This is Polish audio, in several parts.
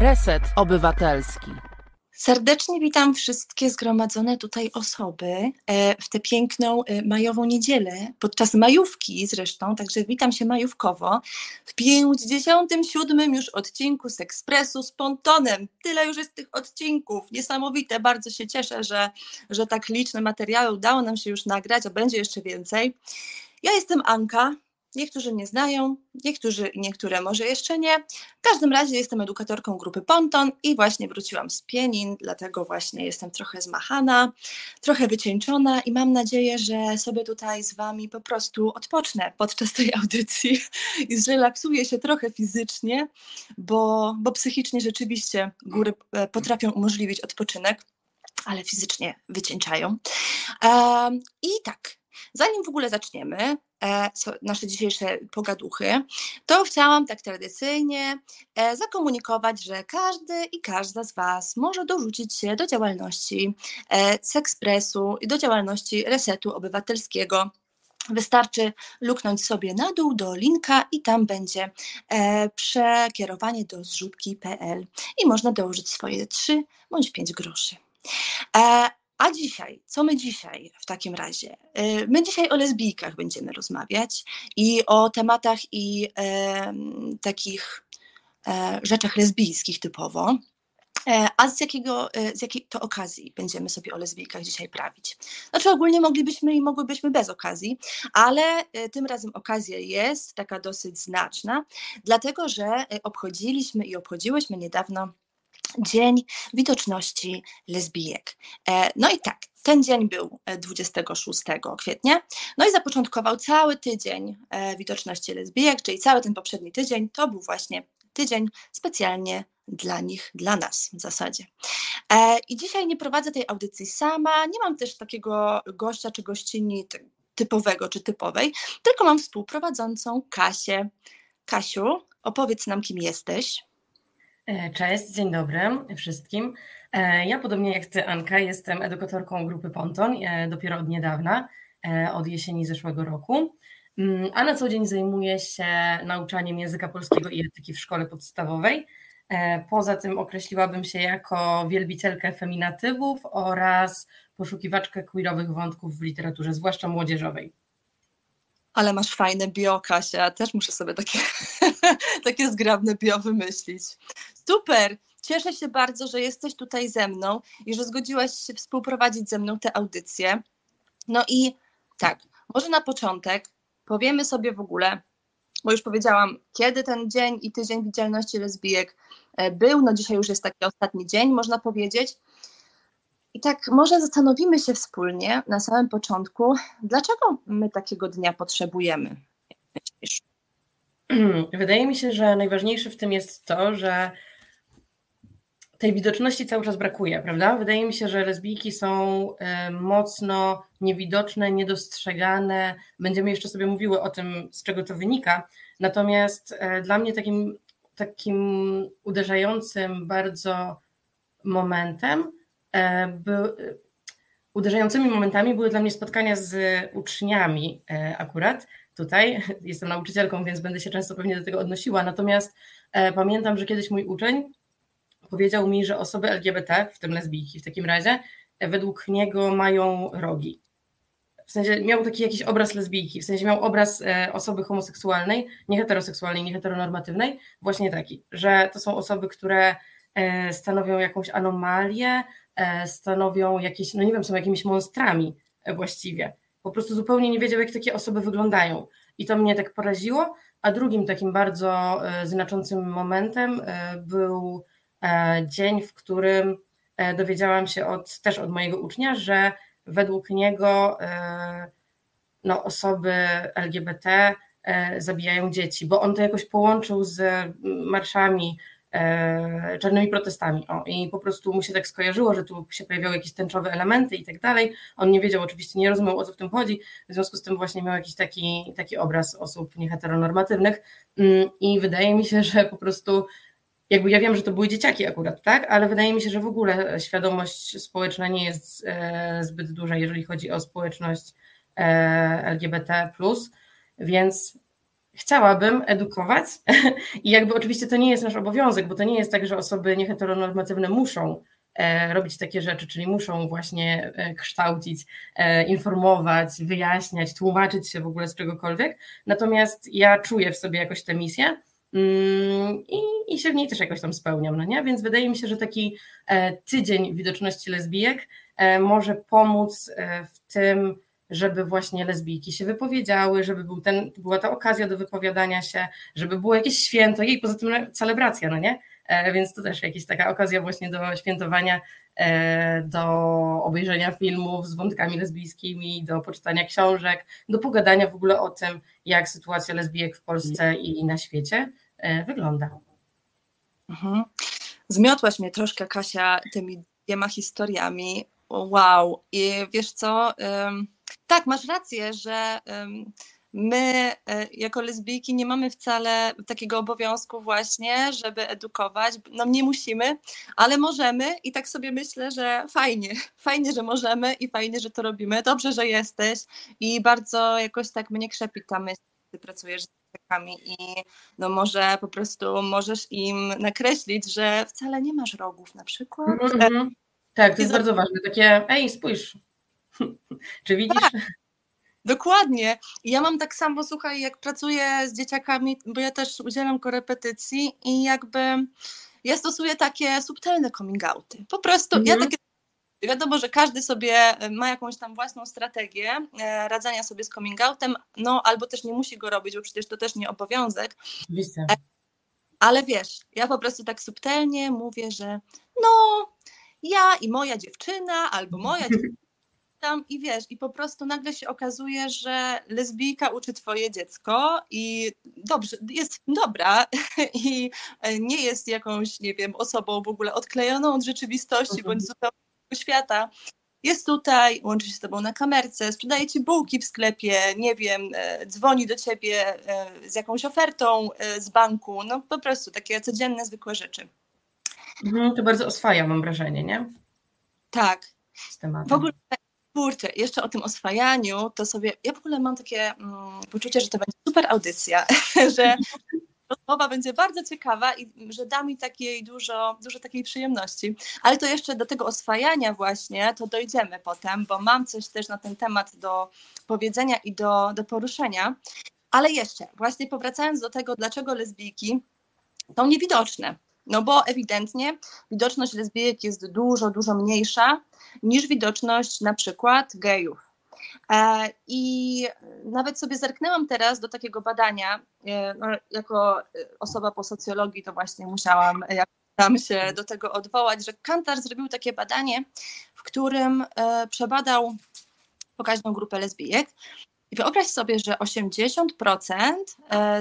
Reset Obywatelski. Serdecznie witam wszystkie zgromadzone tutaj osoby e, w tę piękną e, majową niedzielę, podczas majówki zresztą, także witam się majówkowo w 57 już odcinku z Ekspresu z Pontonem. Tyle już jest tych odcinków, niesamowite, bardzo się cieszę, że, że tak liczne materiały udało nam się już nagrać, a będzie jeszcze więcej. Ja jestem Anka, Niektórzy mnie znają, niektórzy niektóre może jeszcze nie. W każdym razie jestem edukatorką grupy Ponton i właśnie wróciłam z Pienin, dlatego właśnie jestem trochę zmachana, trochę wycieńczona i mam nadzieję, że sobie tutaj z Wami po prostu odpocznę podczas tej audycji i zrelaksuję się trochę fizycznie, bo, bo psychicznie rzeczywiście góry e, potrafią umożliwić odpoczynek, ale fizycznie wycieńczają. I tak, Zanim w ogóle zaczniemy nasze dzisiejsze pogaduchy, to chciałam tak tradycyjnie e, zakomunikować, że każdy i każda z Was może dorzucić się do działalności e, Sekspresu i do działalności Resetu Obywatelskiego. Wystarczy luknąć sobie na dół do linka i tam będzie e, przekierowanie do zrzutki.pl i można dołożyć swoje 3 bądź 5 groszy. E, a dzisiaj, co my dzisiaj w takim razie? Y, my dzisiaj o lesbijkach będziemy rozmawiać i o tematach i e, takich e, rzeczach lesbijskich typowo. E, a z, jakiego, e, z jakiej to okazji będziemy sobie o lesbijkach dzisiaj prawić? Znaczy ogólnie moglibyśmy i mogłybyśmy bez okazji, ale e, tym razem okazja jest taka dosyć znaczna, dlatego że obchodziliśmy i obchodziłyśmy niedawno Dzień Widoczności Lesbijek. E, no i tak, ten dzień był 26 e, kwietnia, no i zapoczątkował cały tydzień e, widoczności lesbijek, czyli cały ten poprzedni tydzień to był właśnie tydzień specjalnie dla nich, dla nas w zasadzie. I dzisiaj nie prowadzę tej audycji sama, nie mam też takiego gościa czy gościni typowego czy typowej, tylko mam współprowadzącą Kasię. Kasiu, opowiedz nam, kim jesteś. E, cześć, dzień dobry wszystkim. E, ja podobnie jak Ty, Anka, jestem edukatorką grupy Ponton e, dopiero od niedawna, od jesieni zeszłego roku, mm, a na co dzień zajmuję się nauczaniem języka polskiego i etyki w szkole podstawowej. Poza tym określiłabym się jako wielbicielkę feminatywów oraz poszukiwaczkę queerowych wątków w literaturze, zwłaszcza młodzieżowej ale masz fajne bio, Kasia, też muszę sobie takie, takie zgrabne bio wymyślić. Super, cieszę się bardzo, że jesteś tutaj ze mną i że zgodziłaś się współprowadzić ze mną tę audycję. No i tak, może na początek powiemy sobie w ogóle, bo już powiedziałam, kiedy ten dzień i tydzień widzialności lesbijek e, był, no dzisiaj już jest taki ostatni dzień, można powiedzieć. I tak może zastanowimy się wspólnie na samym początku, dlaczego my takiego dnia potrzebujemy. Wydaje mi się, że najważniejsze w tym jest to, że tej widoczności cały czas brakuje, prawda? Wydaje mi się, że lesbijki są e, mocno niewidoczne, niedostrzegane. Będziemy jeszcze sobie mówiły o tym, z czego to wynika. Natomiast e, dla mnie takim, takim uderzającym bardzo momentem by, uderzającymi momentami były dla mnie spotkania z uczniami e, akurat tutaj. Jestem nauczycielką, więc będę się często pewnie do tego odnosiła. Natomiast e, pamiętam, że kiedyś mój uczeń powiedział mi, że osoby LGBT, w tym lesbijki w takim razie, według niego mają rogi. W sensie miał taki jakiś obraz lesbijki, w sensie miał obraz osoby homoseksualnej, nie heteroseksualnej, nie heteronormatywnej, właśnie taki, że to są osoby, które stanowią jakąś anomalię, E, stanowią jakieś, no nie wiem, są jakimiś monstrami e, właściwie. Po prostu zupełnie nie wiedział, jak takie osoby wyglądają. I to mnie tak poraziło. A drugim takim bardzo e, znaczącym momentem był dzień, w którym dowiedziałam się od, też od mojego ucznia, że według niego no, osoby LGBT zabijają dzieci, bo on to jakoś połączył z marszami E, czarnymi protestami. O, I po prostu mu się tak skojarzyło, że tu się pojawiały jakieś tęczowe elementy i tak dalej. On nie wiedział, oczywiście nie rozumiał o co w tym chodzi, w związku z tym właśnie miał jakiś taki, taki obraz osób nieheteronormatywnych mm, i wydaje mi się, że po prostu jakby ja wiem, że to były dzieciaki akurat, tak, ale wydaje mi się, że w ogóle świadomość społeczna nie jest e, zbyt duża, jeżeli chodzi o społeczność e, LGBT+, więc chciałabym edukować i jakby oczywiście to nie jest nasz obowiązek, bo to nie jest tak, że osoby nieheteronormatywne muszą e, robić takie rzeczy, czyli muszą właśnie e, kształcić, e, informować, wyjaśniać, tłumaczyć się w ogóle z czegokolwiek. Natomiast ja czuję w sobie jakoś tę misję mm, i, i się w niej też jakoś tam spełniam, no nie? Więc wydaje mi się, że taki tydzień widoczności lesbijek może pomóc w tym, żeby właśnie lesbijki się wypowiedziały, żeby był ten, była ta okazja do wypowiadania się, żeby było jakieś święto, jej poza tym celebracja, no nie? E, więc to też jakaś taka okazja właśnie do świętowania, e, do obejrzenia filmów z wątkami lesbijskimi, do poczytania książek, do pogadania w ogóle o tym, jak sytuacja lesbijek w Polsce i na świecie e, wygląda. Mhm. Zmiotłaś mnie troszkę, Kasia, tymi dwiema historiami. Wow. I wiesz co? Tak, masz rację, że my e, jako lesbijki nie mamy wcale takiego obowiązku właśnie, żeby edukować. No nie musimy, ale możemy i tak sobie myślę, że fajnie, fajnie, że możemy i fajnie, że to robimy. Dobrze, że jesteś i bardzo jakoś tak mnie krzepi ta myśl, ty pracujesz z dzieciakami i no może po prostu możesz im nakreślić, że wcale nie masz rogów na przykład. Mm -hmm. Tak, to jest bardzo ważne. Takie, ej, spójrz, czy widzisz? Tak, dokładnie. Ja mam tak samo, słuchaj, jak pracuję z dzieciakami, bo ja też udzielam korepetycji i jakby ja stosuję takie subtelne coming outy. Po prostu mhm. ja takie Wiadomo, że każdy sobie e, ma jakąś tam własną strategię e, radzenia sobie z coming outem, no albo też nie musi go robić, bo przecież to też nie obowiązek. Oczywiście. Ale wiesz, ja po prostu tak subtelnie mówię, że no, ja i moja dziewczyna, albo moja dziewczyna tam i wiesz, i po prostu nagle się okazuje, że lesbijka uczy twoje dziecko i dobrze, jest dobra i nie jest jakąś, nie wiem, osobą w ogóle odklejoną od rzeczywistości bądź mhm. zupełnie świata. Jest tutaj, łączy się z tobą na kamerce, sprzedaje ci bułki w sklepie, nie wiem, e, dzwoni do ciebie e, z jakąś ofertą e, z banku, no po prostu takie codzienne, zwykłe rzeczy. Mhm, to bardzo oswaja, mam wrażenie, nie? Tak. W ogóle kurczę, jeszcze o tym oswajaniu, to sobie, ja w ogóle mam takie mm, poczucie, że to będzie super audycja, że rozmowa będzie bardzo ciekawa i że da mi takiej dużo, dużo takiej przyjemności. Ale to jeszcze do tego oswajania właśnie, to dojdziemy potem, bo mam coś też na ten temat do powiedzenia i do, do poruszenia. Ale jeszcze, właśnie powracając do tego, dlaczego lesbijki są niewidoczne. No bo ewidentnie widoczność lesbijek jest dużo, dużo mniejsza niż widoczność na przykład gejów. E, I nawet sobie zerknęłam teraz do takiego badania, e, no, jako osoba po socjologii, to właśnie musiałam tam się do tego odwołać, że Kantar zrobił takie badanie, w którym e, przebadał pokaźną grupę lesbijek. I wyobraź sobie, że 80%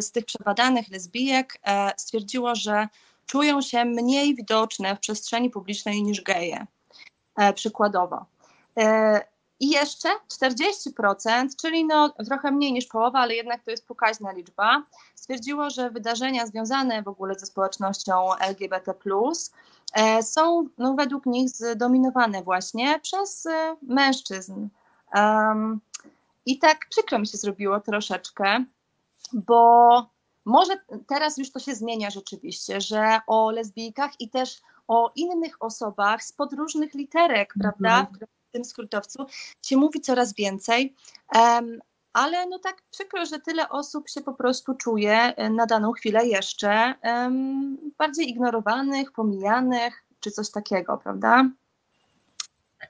z tych przebadanych lesbijek stwierdziło, że czują się mniej widoczne w przestrzeni publicznej niż geje, e, przykładowo. E, I jeszcze 40%, czyli no trochę mniej niż połowa, ale jednak to jest pokaźna liczba, stwierdziło, że wydarzenia związane w ogóle ze społecznością LGBT, e, są no, według nich zdominowane właśnie przez mężczyzn. I tak przykro mi się zrobiło troszeczkę, bo może teraz już to się zmienia rzeczywiście, że o lesbijkach i też o innych osobach z podróżnych literek, mhm. prawda, w tym skrótowcu się mówi coraz więcej. Um, ale no tak przykro, że tyle osób się po prostu czuje e, na daną chwilę jeszcze um, bardziej ignorowanych, pomijanych, czy coś takiego, prawda?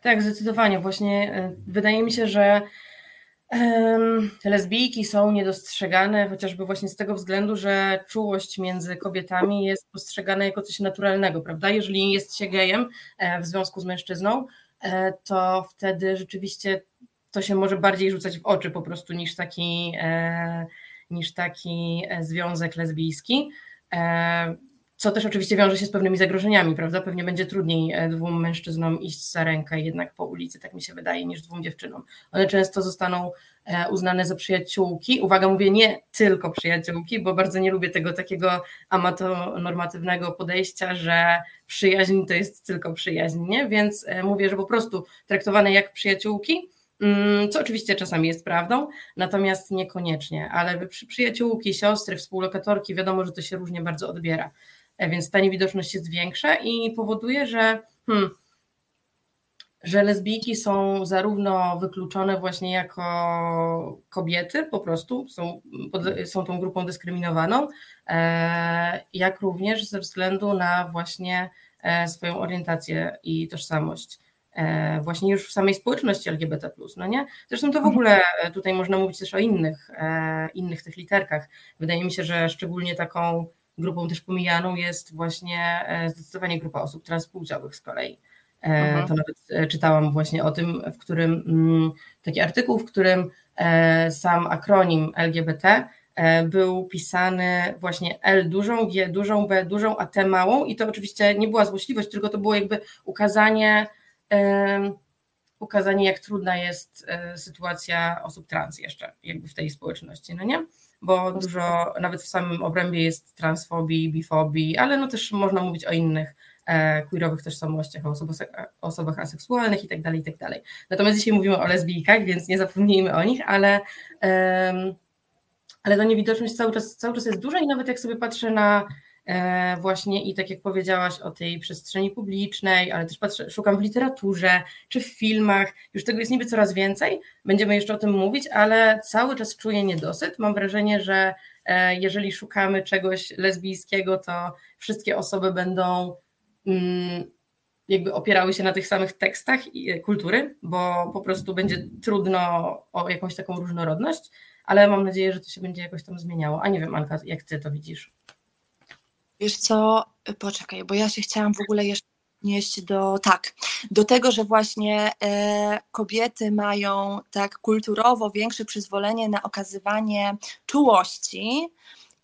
Tak, zdecydowanie. Właśnie e, wydaje mi się, że Lesbijki są niedostrzegane chociażby właśnie z tego względu, że czułość między kobietami jest postrzegana jako coś naturalnego, prawda? Jeżeli jest się gejem e, w związku z mężczyzną, e, to wtedy rzeczywiście to się może bardziej rzucać w oczy po prostu niż taki, e, niż taki związek lesbijski co też oczywiście wiąże się z pewnymi zagrożeniami, prawda? Pewnie będzie trudniej e, dwóm mężczyznom iść za rękę jednak po ulicy, tak mi się wydaje, niż dwóm dziewczynom. One często zostaną e, uznane za przyjaciółki. Uwaga, mówię nie tylko przyjaciółki, bo bardzo nie lubię tego takiego amatonormatywnego podejścia, że przyjaźń to jest tylko przyjaźń, nie? Więc e, mówię, że po prostu traktowane jak przyjaciółki, mm, co oczywiście czasami jest prawdą, natomiast niekoniecznie, ale przy przyjaciółki, siostry, współlokatorki wiadomo, że to się różnie bardzo odbiera, więc ta niewidoczność jest większa i powoduje, że hmm, że lesbijki są zarówno wykluczone właśnie jako kobiety, po prostu są, są tą grupą dyskryminowaną, e, jak również ze względu na właśnie e, swoją orientację i tożsamość. E, właśnie już w samej społeczności LGBT, no nie? Zresztą to w ogóle tutaj można mówić też o innych, innych tych literkach. Wydaje mi się, że szczególnie taką grupą też pomijaną jest właśnie zdecydowanie grupa osób transpłciowych z kolei. Mhm. To nawet e, czytałam właśnie o tym, w którym mm, taki artykuł, w którym e, sam akronim LGBT był pisany właśnie L dużą, G dużą, B dużą, a T małą i to oczywiście nie była złośliwość, tylko to było jakby ukazanie, ukazanie jak trudna jest sytuacja osób trans jeszcze jakby w tej społeczności, no nie? Bo dużo, nawet w samym obrębie jest transfobii, bifobii, ale no też można mówić o innych E, queerowych tożsamościach, o osobach, osobach aseksualnych itd., tak itd. Tak Natomiast dzisiaj mówimy o lesbijkach, więc nie zapomnijmy o nich, ale, ale ta niewidoczność cały czas, cały czas jest duża i nawet jak sobie patrzę na właśnie i tak jak powiedziałaś o tej przestrzeni publicznej, ale też patrzę, szukam w literaturze czy w filmach, już tego jest niby coraz więcej, będziemy jeszcze o tym mówić, ale cały czas czuję niedosyt. Mam wrażenie, że e, jeżeli szukamy czegoś lesbijskiego, to wszystkie osoby będą Mm, jakby opierały się na tych samych tekstach i e, kultury, bo po prostu będzie trudno o jakąś taką różnorodność, ale mam nadzieję, że to się będzie jakoś tam zmieniało. A nie wiem, Anka, jak ty to widzisz? Wiesz co, poczekaj, bo ja się chciałam w ogóle jeszcze odnieść do, tak, do tego, że właśnie e, kobiety mają tak kulturowo większe przyzwolenie na okazywanie czułości,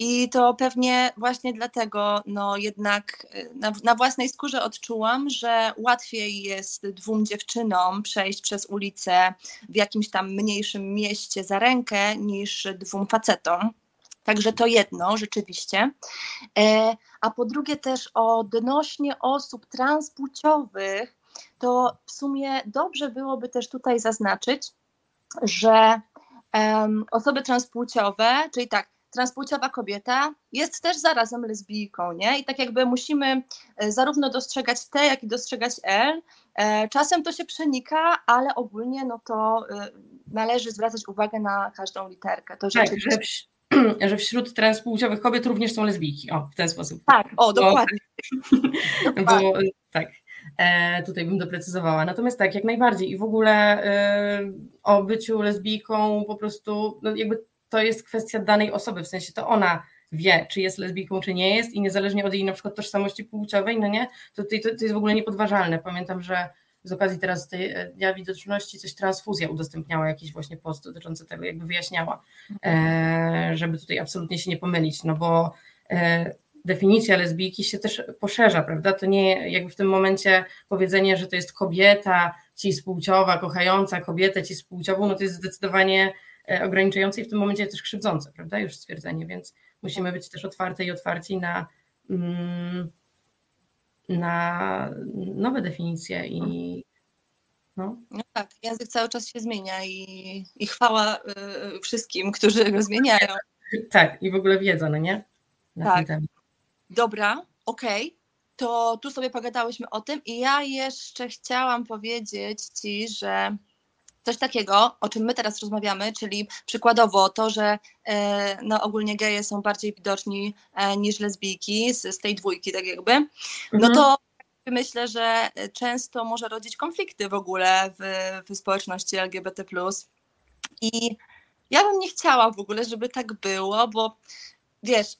i to pewnie właśnie dlatego, no jednak y, na, na, własnej skórze odczułam, że łatwiej jest dwóm dziewczynom przejść przez ulicę w jakimś tam mniejszym mieście za rękę niż dwóm facetom. Także to jedno rzeczywiście. E, a po drugie też odnośnie osób transpłciowych, to w sumie dobrze byłoby też tutaj zaznaczyć, że osoby transpłciowe, czyli tak, transpłciowa kobieta jest też zarazem lesbijką, nie? I tak jakby musimy e, zarówno dostrzegać T, jak i dostrzegać L. E, czasem to się przenika, ale ogólnie no to należy zwracać uwagę na każdą literkę. To tak, że, że wśród transpłciowych kobiet również są lesbijki. O, w ten sposób. Tak, o, dokładnie. Bo, bo tak. E, tutaj bym doprecyzowała. Natomiast tak, jak najbardziej i w ogóle e, o byciu lesbijką po prostu, no jakby to jest kwestia danej osoby, w sensie to ona wie, czy jest lesbijką, czy nie jest i niezależnie od jej na przykład tożsamości płciowej, no nie, to, to, to jest w ogóle niepodważalne. Pamiętam, że z okazji teraz tej e, Dnia Widoczności coś transfuzja udostępniała jakiś właśnie post dotyczący tego, jakby wyjaśniała, e, żeby tutaj absolutnie się nie pomylić, no bo e, definicja lesbijki się też poszerza, prawda? To nie jakby w tym momencie powiedzenie, że to jest kobieta cis-płciowa, kochająca kobietę cis-płciową, no to jest zdecydowanie ograniczające i w tym momencie też krzywdzące, prawda? Już stwierdzenie, więc musimy być też otwarte i otwarci na, mm, na nowe definicje i no. no. tak, język cały czas się zmienia i, i chwała y, wszystkim, którzy go zmieniają. Tak, i w ogóle wiedza, no nie? Na tak. Dobra, okej. Okay. To tu sobie pogadałyśmy o tym i ja jeszcze chciałam powiedzieć Ci, że coś takiego, o czym my teraz rozmawiamy, czyli przykładowo to, że e, no, ogólnie geje są bardziej widoczni e, niż lesbijki z, z tej dwójki, tak jakby, no mhm. to myślę, że często może rodzić konflikty w ogóle w, w społeczności LGBT. I ja bym nie chciała w ogóle, żeby tak było, bo wiesz,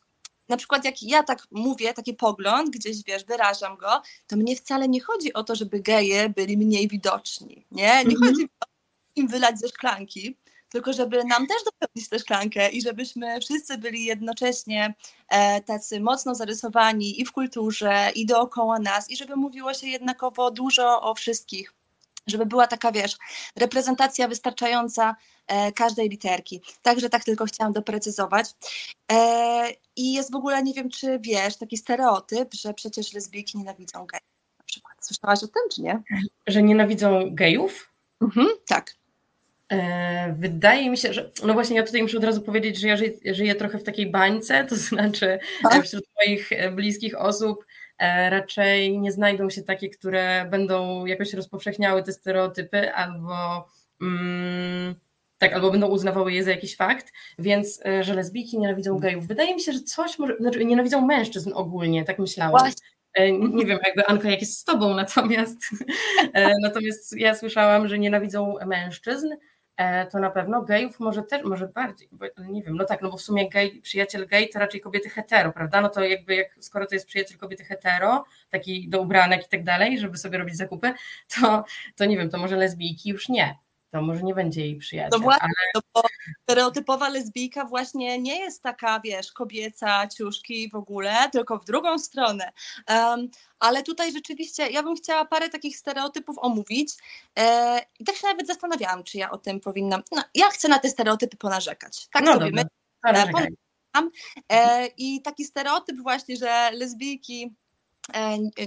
na przykład jak ja tak mówię, taki pogląd, gdzieś wiesz, wyrażam go, to mnie wcale nie chodzi o to, żeby geje byli mniej widoczni, nie? Nie mhm. chodzi o im wylać ze szklanki, tylko żeby nam też dopełnić tę szklankę i żebyśmy wszyscy byli jednocześnie e, tacy mocno zarysowani i w kulturze, i dookoła nas, i żeby mówiło się jednakowo dużo o wszystkich. Żeby była taka, wiesz, reprezentacja wystarczająca e, każdej literki. Także tak tylko chciałam doprecyzować. E, I jest w ogóle, nie wiem, czy wiesz, taki stereotyp, że przecież lesbijki nienawidzą gejów. Na przykład. Słyszałaś o tym, czy nie? Że nienawidzą gejów? Mhm, tak. E, wydaje mi się, że no właśnie ja tutaj muszę od razu powiedzieć, że ja żyję, żyję trochę w takiej bańce, to znaczy e, wśród moich e, bliskich osób raczej nie znajdą się takie, które będą jakoś rozpowszechniały te stereotypy albo mm, tak, albo będą uznawały je za jakiś fakt, więc że lesbijki nienawidzą gejów. Wydaje mi się, że coś może, znaczy nienawidzą mężczyzn ogólnie, tak myślałam. Właśnie. Nie wiem, jakby Anka, jak jest z tobą, natomiast, natomiast ja słyszałam, że nienawidzą mężczyzn, to na pewno gejów może też, może bardziej, bo, nie wiem, no tak, no bo w sumie gej, przyjaciel gej to raczej kobiety hetero, prawda? No to jakby jak, skoro to jest przyjaciel kobiety hetero, taki do ubranek i tak dalej, żeby sobie robić zakupy, to, to nie wiem, to może lesbijki już nie to może nie będzie jej przyjaciel. No właśnie, ale... no bo stereotypowa lesbijka właśnie nie jest taka, wiesz, kobieca, ciuszki w ogóle, tylko w drugą stronę. Um, ale tutaj rzeczywiście ja bym chciała parę takich stereotypów omówić e, i tak się nawet zastanawiałam, czy ja o tym powinnam, no ja chcę na te stereotypy ponarzekać. Tak no sobie myślę. E, I taki stereotyp właśnie, że lesbijki E,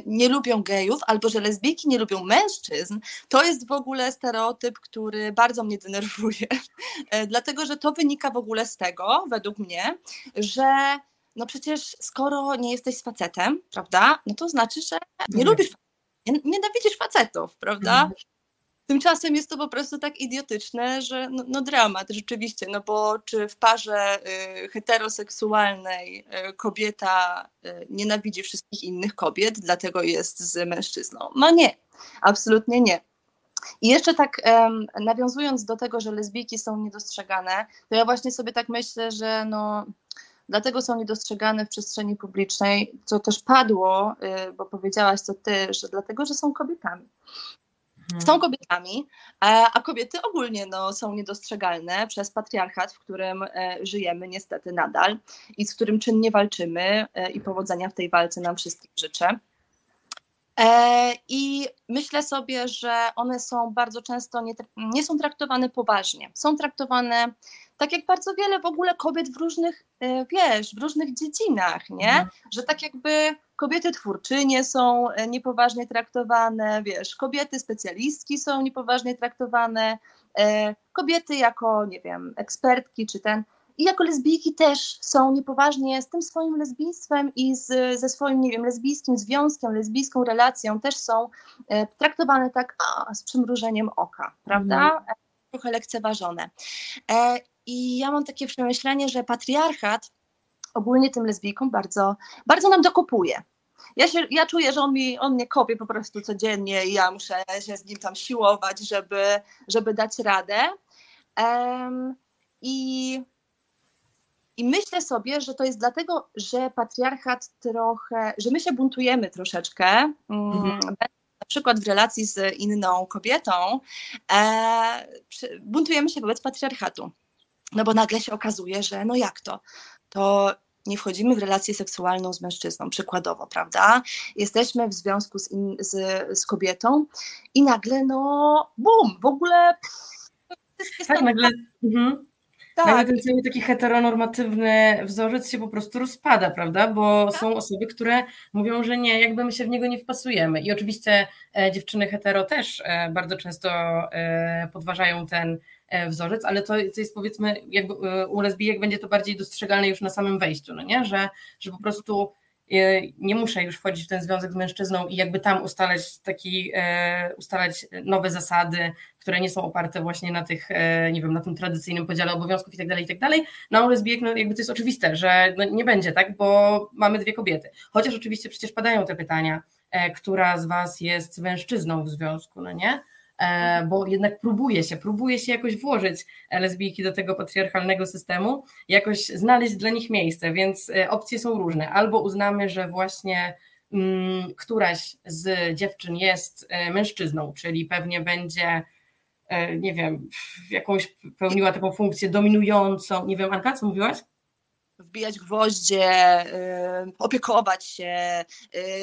nie lubią gejów, albo że lesbijki nie lubią mężczyzn, to jest w ogóle stereotyp, który bardzo mnie denerwuje, e, dlatego że to wynika w ogóle z tego, według mnie, że no przecież skoro nie jesteś facetem, prawda, no to znaczy, że nie mhm. lubisz, nie, nienawidzisz facetów, prawda? Tymczasem jest to po prostu tak idiotyczne, że no, no dramat rzeczywiście, no bo czy w parze y, heteroseksualnej y, kobieta y, nienawidzi wszystkich innych kobiet, dlatego jest z mężczyzną? No nie, absolutnie nie. I jeszcze tak um, nawiązując do tego, że lesbijki są niedostrzegane, to ja właśnie sobie tak myślę, że no dlatego są niedostrzegane w przestrzeni publicznej, co też padło, y, bo powiedziałaś to ty, że dlatego, że są kobietami. Mhm. Są kobietami, a kobiety ogólnie no, są niedostrzegalne przez patriarchat, w którym e, żyjemy niestety nadal i z którym czynnie walczymy e, i powodzenia w tej walce nam wszystkim życzę. E, I myślę sobie, że one są bardzo często nie, nie, są traktowane poważnie. Są traktowane tak jak bardzo wiele w ogóle kobiet w różnych, wiesz, w różnych dziedzinach, nie? Mhm. Że tak jakby kobiety twórczynie są e, niepoważnie traktowane, wiesz, kobiety specjalistki są niepoważnie traktowane, e, kobiety jako, nie wiem, ekspertki czy ten, i jako lesbijki też są niepoważnie z tym swoim lesbijstwem i z, ze swoim, nie wiem, lesbijskim związkiem, lesbijską relacją też są e, traktowane tak a, z przymrużeniem oka, prawda? Mm. Trochę lekceważone. I ja mam takie przemyślenie, że patriarchat ogólnie tym lesbijkom bardzo, bardzo nam dokopuje. Ja, się, ja czuję, że on, mi, on mnie kopie po prostu codziennie i ja muszę się z nim tam siłować, żeby, żeby dać radę. Um, i, I myślę sobie, że to jest dlatego, że patriarchat trochę, że my się buntujemy troszeczkę, mm, mhm. na przykład w relacji z inną kobietą, e, buntujemy się wobec patriarchatu. No bo nagle się okazuje, że no jak to? To nie wchodzimy w relację seksualną z mężczyzną, przykładowo, prawda? Jesteśmy w związku z, in, z, z kobietą i nagle, no, bum, w ogóle. Pff, tak, nagle. Mhm. Tak. Nagle ten cały taki heteronormatywny wzorzec się po prostu rozpada, prawda? Bo tak. są osoby, które mówią, że nie, jakby my się w niego nie wpasujemy. I oczywiście e, dziewczyny hetero też e, bardzo często e, podważają ten wzorzec, ale to, to jest powiedzmy, jakby e, u lesbijek będzie to bardziej dostrzegalne już na samym wejściu, no nie? Że, że po prostu e, nie muszę już wchodzić w ten związek z mężczyzną i jakby tam ustalać taki, ustalać nowe zasady, które nie są oparte właśnie na tych, nie wiem, na tym tradycyjnym podziale obowiązków i tak dalej, i tak dalej. No lesbijek no, jakby to jest oczywiste, że no, nie będzie, tak, bo mamy dwie kobiety. Chociaż oczywiście przecież padają te pytania, która z was jest mężczyzną w związku, no nie? E, bo jednak próbuje się, próbuje się jakoś włożyć lesbijki do tego patriarchalnego systemu, jakoś znaleźć dla nich miejsce, więc e, opcje są różne. Albo uznamy, że właśnie mm, któraś z dziewczyn jest e, mężczyzną, czyli pewnie będzie nie wiem, jakąś pełniła taką funkcję dominującą. Nie wiem, Anka, co mówiłaś? Wbijać gwoździe, y, opiekować się,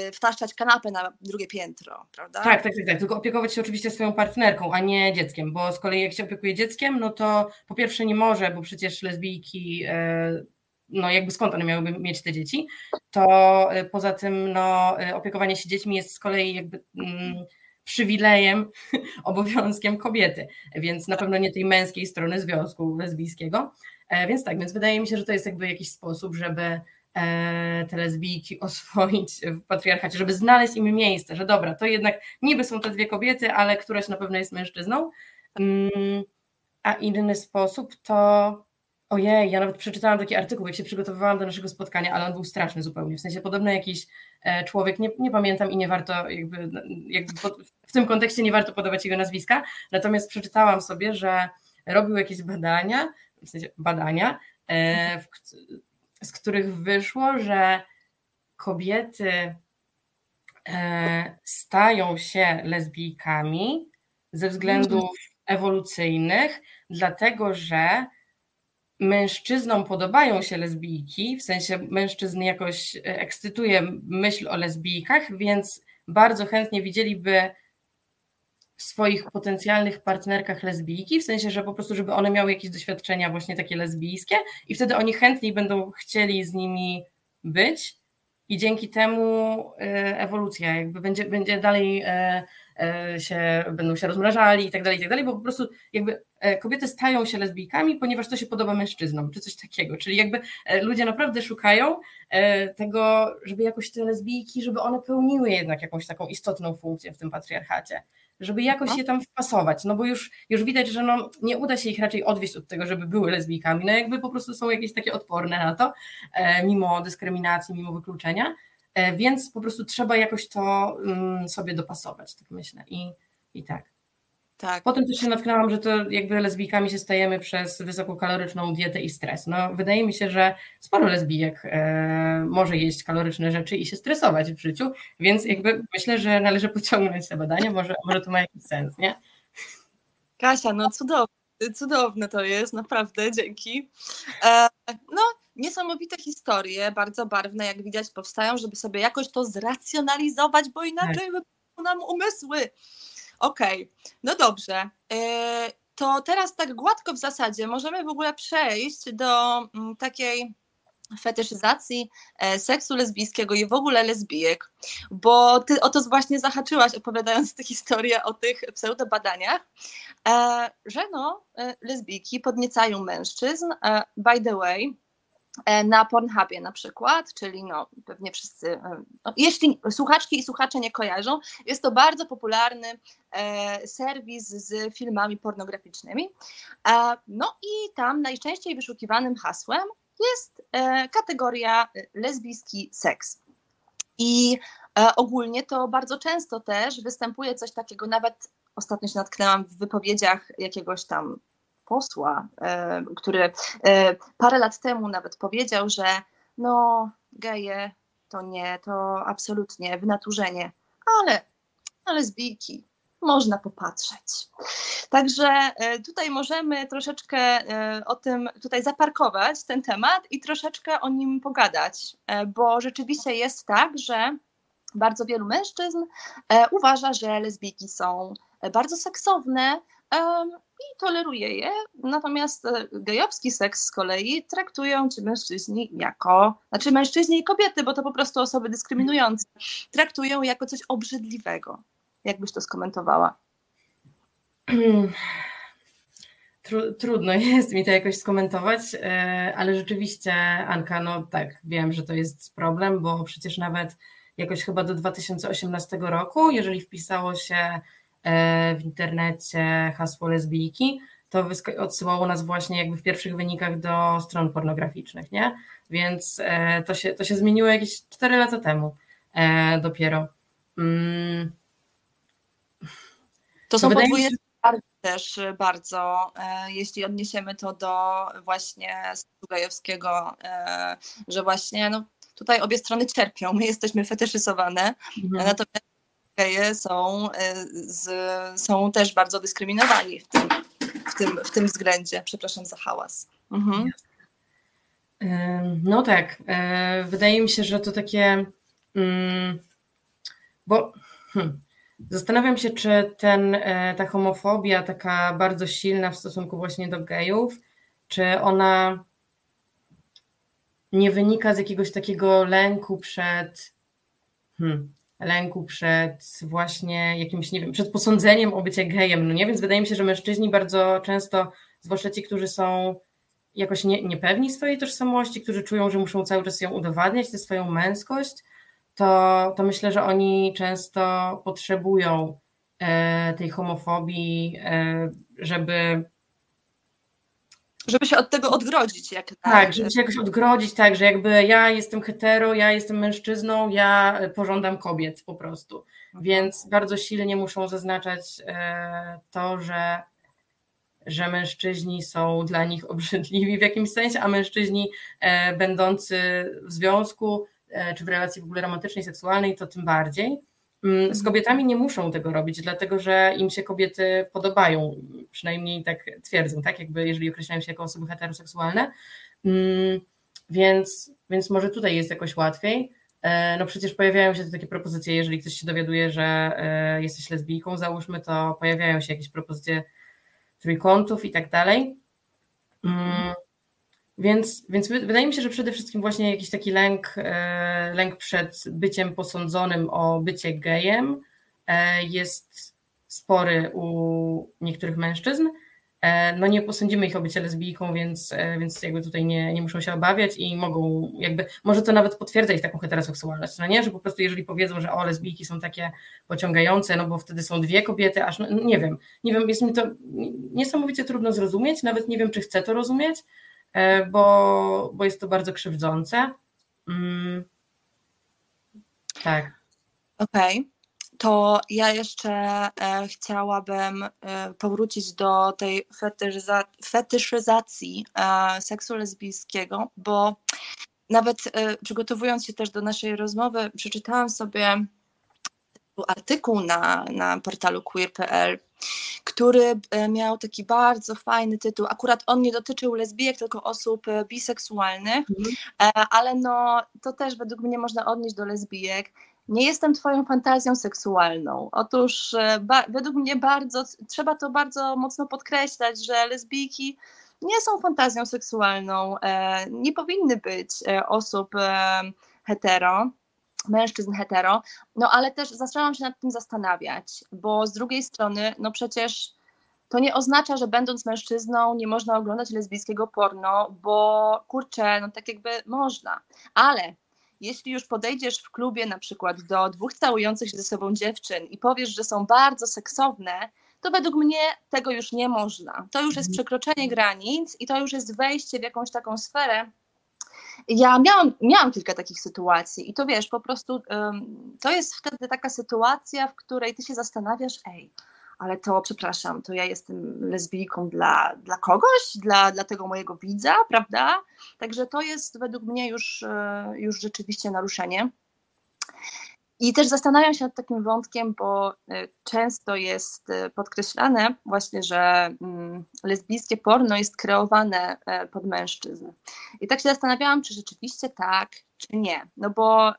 y, wtaszczać kanapę na drugie piętro, prawda? Tak, tak, tak, tak, tylko opiekować się oczywiście swoją partnerką, a nie dzieckiem, bo z kolei jak się opiekuje dzieckiem, no to po pierwsze nie może, bo przecież lesbijki, y, no jakby skąd one miałyby mieć te dzieci, to poza tym no opiekowanie się dziećmi jest z kolei jakby mm, przywilejem, obowiązkiem kobiety, więc na pewno nie tej męskiej strony związku lesbijskiego. E, więc tak, więc wydaje mi się, że to jest jakby jakiś sposób, żeby e, te lesbijki oswoić w patriarchacie, żeby znaleźć im miejsce, że dobra, to jednak niby są te dwie kobiety, ale któraś na pewno jest mężczyzną. Mm, a inny sposób to Ojej, ja nawet przeczytałam taki artykuł, jak się przygotowywałam do naszego spotkania, ale on był straszny zupełnie. W sensie podobno jakiś e, człowiek, nie, nie pamiętam i nie warto, jakby, jakby w tym kontekście nie warto podawać jego nazwiska, natomiast przeczytałam sobie, że robił jakieś badania, w sensie badania, e, w, z których wyszło, że kobiety e, stają się lesbijkami ze względów ewolucyjnych, dlatego że mężczyznom podobają się lesbijki, w sensie mężczyzn jakoś e, ekscytuje myśl o lesbijkach, więc bardzo chętnie widzieliby w swoich potencjalnych partnerkach lesbijki, w sensie, że po prostu, żeby one miały jakieś doświadczenia właśnie takie lesbijskie i wtedy oni chętniej będą chcieli z nimi być i dzięki temu e, ewolucja jakby będzie, będzie dalej e, E, się, będą się rozmrażali i tak dalej, i tak dalej, bo po prostu jakby kobiety stają się lesbijkami, ponieważ to się podoba mężczyznom, czy coś takiego, czyli jakby ludzie naprawdę szukają tego, żeby jakoś te lesbijki, żeby one pełniły jednak jakąś taką istotną funkcję w tym patriarchacie, żeby jakoś je tam wpasować, no bo już, już widać, że no, nie uda się ich raczej odwieść od tego, żeby były lesbijkami, no jakby po prostu są jakieś takie odporne na to, mimo dyskryminacji, mimo wykluczenia, E, więc po prostu trzeba jakoś to mm, sobie dopasować, tak myślę. I, i tak. Tak. Potem też się natknęłam, że to jakby lesbijkami się stajemy przez wysokokaloryczną dietę i stres. No, wydaje mi się, że sporo lesbijek e, może jeść kaloryczne rzeczy i się stresować w życiu, więc jakby myślę, że należy pociągnąć te badania, może, może to ma jakiś sens, nie? Kasia, no cudowne, cudowne to jest, naprawdę, dzięki. E, no, niesamowite historie, bardzo barwne, jak widać, powstają, żeby sobie jakoś to zracjonalizować, bo inaczej tak. nam umysły. Okej, okay. no dobrze. E, to teraz tak gładko w zasadzie możemy w ogóle przejść do mm, takiej fetyszyzacji e, seksu lesbijskiego i w ogóle lesbijek, bo ty o to właśnie zahaczyłaś opowiadając tę historię o tych pseudobadaniach, e, że no lesbijki podniecają mężczyzn, by the way, na Pornhubie na przykład, czyli no pewnie wszyscy, e, no, jeśli słuchaczki i słuchacze nie kojarzą, jest to bardzo popularny e, serwis z filmami pornograficznymi. E, no i tam najczęściej wyszukiwanym hasłem jest e, kategoria lesbijski seks. I e, ogólnie to bardzo często też występuje coś takiego, nawet ostatnio się natknęłam w wypowiedziach jakiegoś tam posła, e, który e, parę lat temu nawet powiedział, że no geje to nie, to absolutnie wynaturzenie, ale, ale zbijki można popatrzeć. Także e, tutaj możemy troszeczkę o tym tutaj zaparkować ten temat i troszeczkę o nim pogadać, bo rzeczywiście jest tak, że bardzo wielu mężczyzn uważa, że lesbijki są bardzo seksowne, i toleruje je, natomiast e, gejowski seks z kolei traktują ci mężczyźni jako, znaczy mężczyźni i kobiety, bo to po prostu osoby dyskryminujące, traktują jako coś obrzydliwego. Jakbyś to skomentowała? Trudno jest mi to jakoś skomentować, e, ale rzeczywiście, Anka, no tak, wiem, że to jest problem, bo przecież nawet jakoś chyba do 2018 roku, jeżeli wpisało się w internecie hasło lesbijki, to odsyłało nas właśnie jakby w pierwszych wynikach do stron pornograficznych, nie? Więc e, to się, to się zmieniło jakieś 4 lata temu e, dopiero. Mm. To są Wydaje podwójne też bardzo, jeśli odniesiemy to do właśnie gajowskiego, że właśnie no, tutaj obie strony cierpią, my jesteśmy fetyszyzowane, mhm. natomiast geje są, e, z, są też bardzo dyskryminowani w tym, w, tym, w tym względzie. Przepraszam za hałas. Mhm. No tak, e, wydaje mi się, że to takie, mm, bo hmm, zastanawiam się, czy ten, e, ta homofobia taka bardzo silna w stosunku właśnie do gejów, czy ona nie wynika z jakiegoś takiego lęku przed hmm, lęku przed właśnie jakimś, nie wiem, przed posądzeniem o bycie gejem, no nie? Więc wydaje mi się, że mężczyźni bardzo często, zwłaszcza ci, którzy są jakoś nie, niepewni swojej tożsamości, którzy czują, że muszą cały czas ją udowadniać, tę swoją męskość, to, to myślę, że oni często potrzebują e, tej homofobii, e, żeby żeby się od tego odgrodzić. Jak tak, żeby się jakoś odgrodzić, tak, że jakby ja jestem hetero, ja jestem mężczyzną, ja pożądam kobiet po prostu. Mhm. Więc bardzo silnie muszą zaznaczać e, to, że, że mężczyźni są dla nich obrzydliwi w jakimś sensie, a mężczyźni e, będący w związku e, czy w relacji w ogóle romantycznej, seksualnej, to tym bardziej. Mm, z mhm. kobietami nie muszą tego robić, dlatego że im się kobiety podobają, przynajmniej tak twierdzą, tak? Jakby jeżeli określają się jako osoby heteroseksualne. Mm, więc, więc może tutaj jest jakoś łatwiej. E, no przecież pojawiają się takie propozycje, jeżeli ktoś się dowiaduje, że e, jesteś lesbijką, załóżmy, to pojawiają się jakieś propozycje trójkątów i tak dalej. Więc, więc wydaje mi się, że przede wszystkim właśnie jakiś taki lęk, e, lęk przed byciem posądzonym o bycie gejem e, jest spory u niektórych mężczyzn. E, no nie posądzimy ich o bycie lesbijką, więc, więc jakby tutaj nie, nie muszą się obawiać i mogą jakby, może to nawet potwierdza ich taką heteroseksualność, no nie, że po prostu jeżeli powiedzą, że o lesbijki są takie pociągające, no bo wtedy są dwie kobiety, aż no, nie wiem, nie wiem, jest mi to niesamowicie trudno zrozumieć, nawet nie wiem, czy chcę to rozumieć, bo, bo jest to bardzo krzywdzące. Mm. Tak. Okej. Okay. To ja jeszcze e, chciałabym e, powrócić do tej fetyszyza fetyszyzacji e, seksu lesbijskiego, bo nawet e, przygotowując się też do naszej rozmowy, przeczytałam sobie artykuł na, na portalu queer.pl, który e, miał taki bardzo fajny tytuł. Akurat on nie dotyczył lesbijek, tylko osób e, biseksualnych, mhm. E, ale no, to też według mnie można odnieść do lesbijek. Nie jestem twoją fantazją seksualną. Otóż według mnie bardzo, trzeba to bardzo mocno podkreślać, że lesbijki nie są fantazją seksualną, nie powinny być osób hetero mężczyzn hetero, no ale też zaczęłam się nad tym zastanawiać, bo z drugiej strony, no przecież to nie oznacza, że będąc mężczyzną nie można oglądać lesbijskiego porno, bo kurczę, no tak jakby można, ale jeśli już podejdziesz w klubie na przykład do dwóch całujących się ze sobą dziewczyn i powiesz, że są bardzo seksowne, to według mnie tego już nie można. To już jest mhm. przekroczenie granic i to już jest wejście w jakąś taką sferę, ja miałam, miałam kilka takich sytuacji i to wiesz, po prostu um, to jest wtedy taka sytuacja, w której ty się zastanawiasz, ej, ale to przepraszam, to ja jestem lesbijką dla, dla kogoś, dla, dla tego mojego widza, prawda? Także to jest według mnie już, e, już rzeczywiście naruszenie. I też zastanawiam się nad takim wątkiem, bo e, często jest e, podkreślane właśnie, że mm, lesbijskie porno jest kreowane e, pod mężczyzn. I tak się zastanawiałam, czy rzeczywiście tak, czy nie. No bo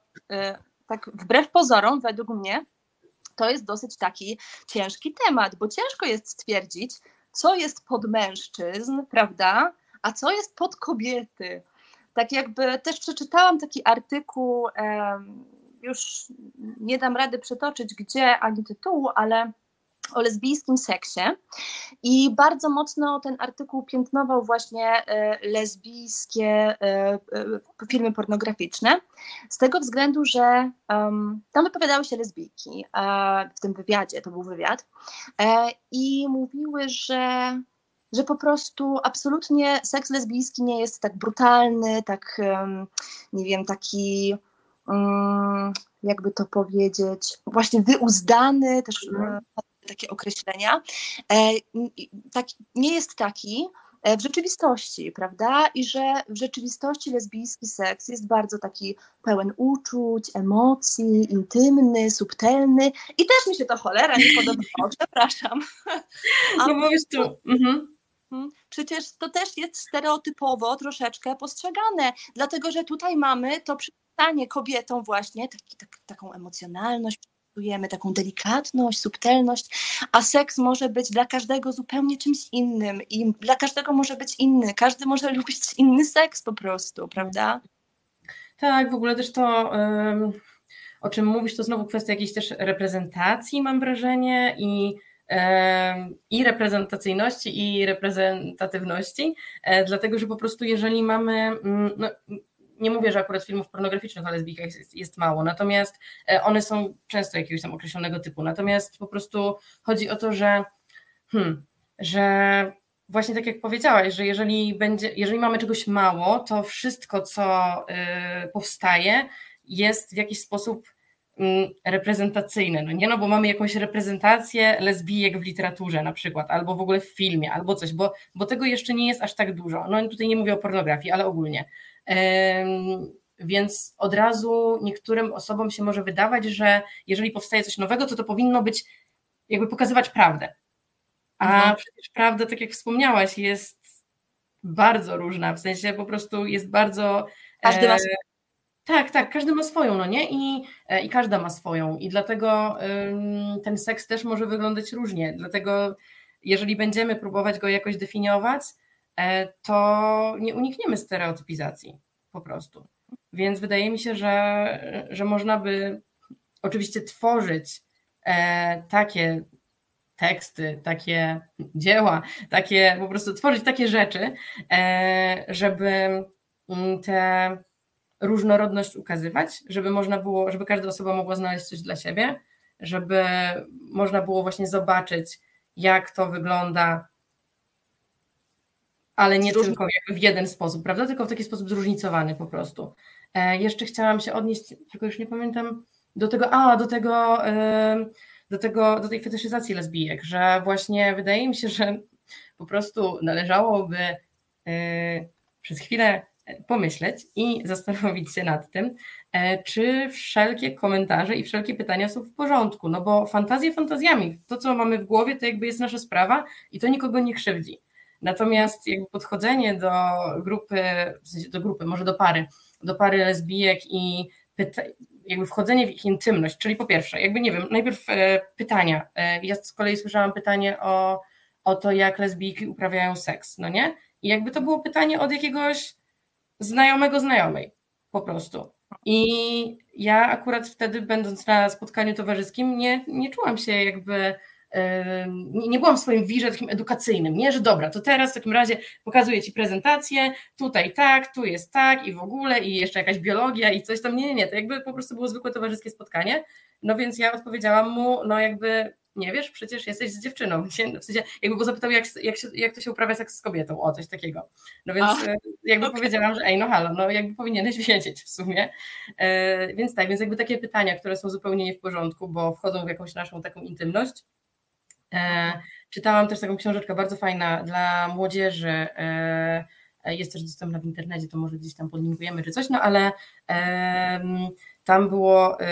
tak wbrew pozorom, według mnie, to jest dosyć taki ciężki temat, bo ciężko jest stwierdzić, co jest pod mężczyzn, prawda, a co jest pod kobiety. Tak jakby też przeczytałam taki artykuł już nie dam rady przytoczyć gdzie ani tytułu, ale o lesbijskim seksie. I bardzo mocno ten artykuł piętnował właśnie e, lesbijskie e, e, filmy pornograficzne. Z tego względu, że tam wypowiadały się lesbijki w tym wywiadzie, to był wywiad. I mówiły, że że po prostu absolutnie seks lesbijski nie jest tak brutalny, tak nie wiem, taki jakby to powiedzieć, właśnie wyuzdany, też mm. takie określenia, e, tak, nie jest taki e, w rzeczywistości, prawda? I że w rzeczywistości lesbijski seks jest bardzo taki pełen uczuć, emocji, intymny, subtelny i też mi się to cholera nie podobało, przepraszam. A no mówisz tu. Mhm. mhm. Przecież to też jest stereotypowo troszeczkę postrzegane, dlatego że tutaj mamy to stanie kobietą właśnie taki, tak, taką emocjonalność, czujemy taką delikatność, subtelność, a seks może być dla każdego zupełnie czymś innym i dla każdego może być inny. Każdy może lubić inny seks po prostu, prawda? Tak, w ogóle też to. o czym mówisz, to znowu kwestia jakiejś też reprezentacji, mam wrażenie, i i reprezentacyjności, i reprezentatywności, e, dlatego że po prostu jeżeli mamy, mm, no, nie mówię, że akurat filmów pornograficznych o lesbijkach jest, jest, mało, natomiast e, one są często jakiegoś tam określonego typu, natomiast po prostu chodzi o to, że, hmm, że właśnie tak jak powiedziałaś, że jeżeli, będzie, jeżeli mamy czegoś mało, to wszystko, co y, powstaje, jest w jakiś sposób Mm, reprezentacyjne, no nie, no bo mamy jakąś reprezentację lesbijek w literaturze na przykład, albo w ogóle w filmie, albo coś, bo, bo tego jeszcze nie jest aż tak dużo. No tutaj nie mówię o pornografii, ale ogólnie. Więc od razu niektórym osobom się może wydawać, że jeżeli powstaje coś nowego, to to powinno być jakby pokazywać prawdę. A mhm. przecież prawda, tak jak wspomniałaś, jest bardzo różna, w sensie po prostu jest bardzo. Każdy ma tak, tak, każdy ma swoją, no nie? I, e, i każda ma swoją. I dlatego ten seks też może wyglądać różnie. Dlatego, jeżeli będziemy próbować go jakoś definiować, e, to nie unikniemy stereotypizacji po prostu. Więc wydaje mi się, że, że można by oczywiście tworzyć e, takie teksty, takie dzieła, takie po prostu tworzyć takie rzeczy, żeby mm, te różnorodność ukazywać, żeby można było, żeby każda osoba mogła znaleźć coś dla siebie, żeby można było właśnie zobaczyć, jak to wygląda, ale nie tylko w jeden sposób, prawda? Tylko w taki sposób zróżnicowany po prostu. E, jeszcze chciałam się odnieść, tylko już nie pamiętam, do tego, a do tego, e, do tego, do tej fetyszyzacji lesbijek, że właśnie wydaje mi się, że po prostu należałoby e, przez chwilę pomyśleć i zastanowić się nad tym, e, czy wszelkie komentarze i wszelkie pytania są w porządku, no bo fantazje fantazjami, to co mamy w głowie to jakby jest nasza sprawa i to nikogo nie krzywdzi. Natomiast jakby podchodzenie do grupy, w sensie do grupy, może do pary, do pary lesbijek i jakby wchodzenie w ich intymność, czyli po pierwsze, jakby nie wiem, najpierw e, pytania. E, ja z kolei słyszałam pytanie o, o to, jak lesbijki uprawiają seks, no nie? I jakby to było pytanie od jakiegoś znajomego znajomej po prostu. I ja akurat wtedy, będąc na spotkaniu towarzyskim, nie, nie czułam się jakby. Nie, byłam w swoim wirze takim edukacyjnym, nie, że dobra, to teraz w takim razie pokazuję Ci prezentację, tutaj tak, tu jest tak i w ogóle i jeszcze jakaś biologia i coś tam, nie, nie, nie, to jakby po prostu było zwykłe towarzyskie spotkanie, no więc ja odpowiedziałam mu, no jakby nie wiesz, przecież jesteś z dziewczyną. W sensie, jakby go zapytał, jak, jak, się, jak to się uprawia seks z kobietą, o coś takiego. No więc e, jakby okay. powiedziałam, że ej, no halo, no jakby powinieneś wiedzieć w sumie. E, więc tak, więc jakby takie pytania, które są zupełnie nie w porządku, bo wchodzą w jakąś naszą taką intymność. E, czytałam też taką książeczkę bardzo fajna dla młodzieży, e, jest też dostępna w internecie, to może gdzieś tam podlinkujemy czy coś, no ale tam było, y,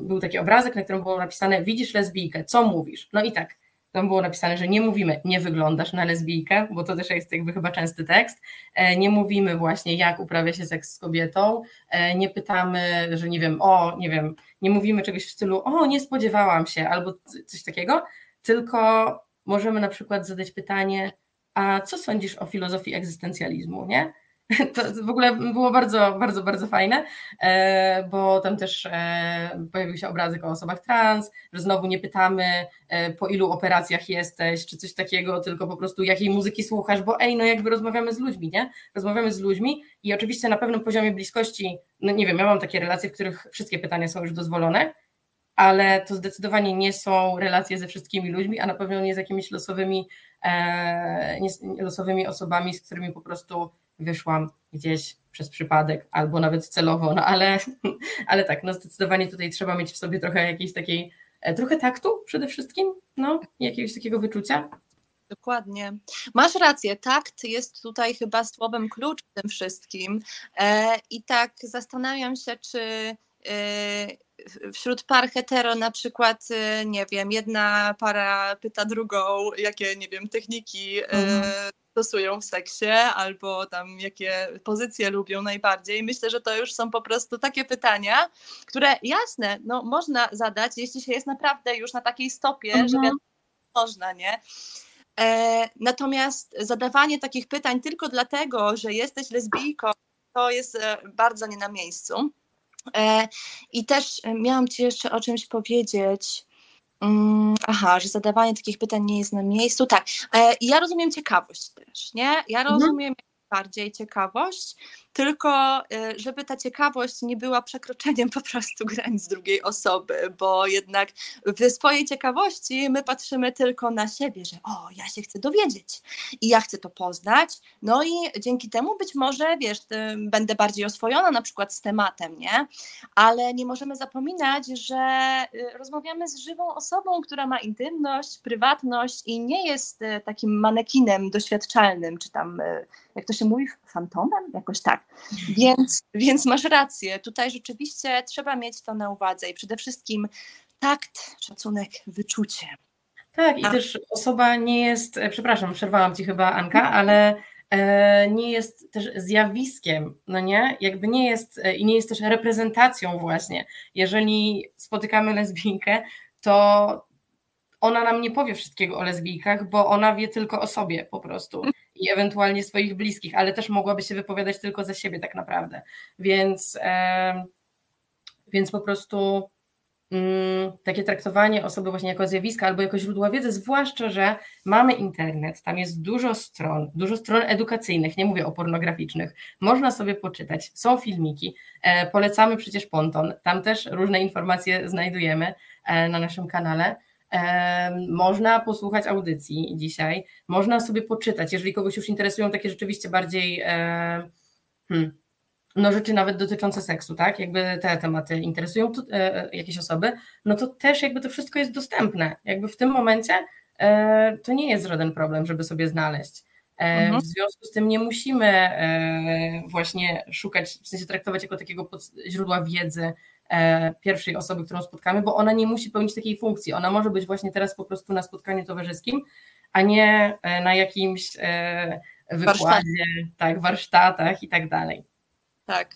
był taki obrazek, na którym było napisane widzisz lesbijkę, co mówisz? No i tak, tam było napisane, że nie mówimy nie wyglądasz na lesbijkę, bo to też jest jakby chyba częsty tekst, e, nie mówimy właśnie jak uprawia się seks z kobietą, e, nie pytamy, że nie wiem, o, nie wiem, nie mówimy czegoś w stylu o, nie spodziewałam się, albo coś takiego, tylko możemy na przykład zadać pytanie, a co sądzisz o filozofii egzystencjalizmu, nie? To w ogóle było bardzo, bardzo, bardzo fajne, e, bo tam też e, pojawił się obrazek o osobach trans, że znowu nie pytamy e, po ilu operacjach jesteś, czy coś takiego, tylko po prostu jakiej muzyki słuchasz, bo ej, no jakby rozmawiamy z ludźmi, nie? Rozmawiamy z ludźmi i oczywiście na pewnym poziomie bliskości, no nie wiem, ja mam takie relacje, w których wszystkie pytania są już dozwolone, ale to zdecydowanie nie są relacje ze wszystkimi ludźmi, a na pewno nie z jakimiś losowymi, nie z losowymi osobami, z którymi po prostu wyszłam gdzieś przez przypadek albo nawet celowo, no ale, ale tak, no zdecydowanie tutaj trzeba mieć w sobie trochę jakiejś takiej, e, trochę taktu przede wszystkim, no, jakiegoś takiego wyczucia. Dokładnie. Masz rację, takt jest tutaj chyba słowem klucz w tym wszystkim. E, I tak zastanawiam się, czy e, wśród par hetero na przykład, nie wiem, jedna para pyta drugą, jakie, nie wiem, techniki mhm stosują w seksie, albo tam jakie pozycje lubią najbardziej. Myślę, że to już są po prostu takie pytania, które jasne, no można zadać, jeśli się jest naprawdę już na takiej stopie, mhm. że wiadomo, można, nie? E, natomiast zadawanie takich pytań tylko dlatego, że jesteś lesbijką, to jest e, bardzo nie na miejscu. E, I też miałam Ci jeszcze o czymś powiedzieć. Mm, aha, że zadawanie takich pytań nie jest na miejscu. Tak, e, ja rozumiem ciekawość też, nie? Ja mhm. rozumiem bardziej ciekawość, tylko y, żeby ta ciekawość nie była przekroczeniem po prostu granic drugiej osoby, bo jednak w swojej ciekawości my patrzymy tylko na siebie, że o, ja się chcę dowiedzieć i ja chcę to poznać, no i dzięki temu być może, wiesz, będę bardziej oswojona na przykład z tematem, nie? Ale nie możemy zapominać, że y, rozmawiamy z żywą osobą, która ma intymność, prywatność i nie jest y, takim manekinem doświadczalnym, czy tam, jak to się mówi, fantomem? Jakoś tak. Więc, więc masz rację. Tutaj rzeczywiście trzeba mieć to na uwadze i przede wszystkim takt, szacunek, wyczucie. Tak, i A. też osoba nie jest, e, przepraszam, przerwałam ci chyba Anka, mhm. ale e, nie jest też zjawiskiem, no nie? Jakby nie jest e, i nie jest też reprezentacją właśnie. Jeżeli spotykamy lesbijkę, to ona nam nie powie wszystkiego o lesbijkach, bo ona wie tylko o sobie po prostu i ewentualnie swoich bliskich, ale też mogłaby się wypowiadać tylko za siebie tak naprawdę. Więc, więc po prostu mm, takie traktowanie osoby właśnie jako zjawiska albo jako źródła wiedzy, zwłaszcza, że mamy internet, tam jest dużo stron, dużo stron edukacyjnych, nie mówię o pornograficznych, można sobie poczytać, są filmiki, e, polecamy przecież Ponton, tam też różne informacje znajdujemy e, na naszym kanale, można posłuchać audycji dzisiaj, można sobie poczytać, jeżeli kogoś już interesują takie rzeczywiście bardziej hmm, no rzeczy nawet dotyczące seksu, tak? Jakby te tematy interesują to, e, jakieś osoby, no to też jakby to wszystko jest dostępne. Jakby w tym momencie e, to nie jest żaden problem, żeby sobie znaleźć. E, mhm. W związku z tym nie musimy e, właśnie szukać, w sensie traktować jako takiego źródła wiedzy E, pierwszej osoby, którą spotkamy, bo ona nie musi pełnić takiej funkcji. Ona może być właśnie teraz po prostu na spotkaniu towarzyskim, a nie e, na jakimś e, wykładzie, tak, warsztatach i tak dalej. Tak.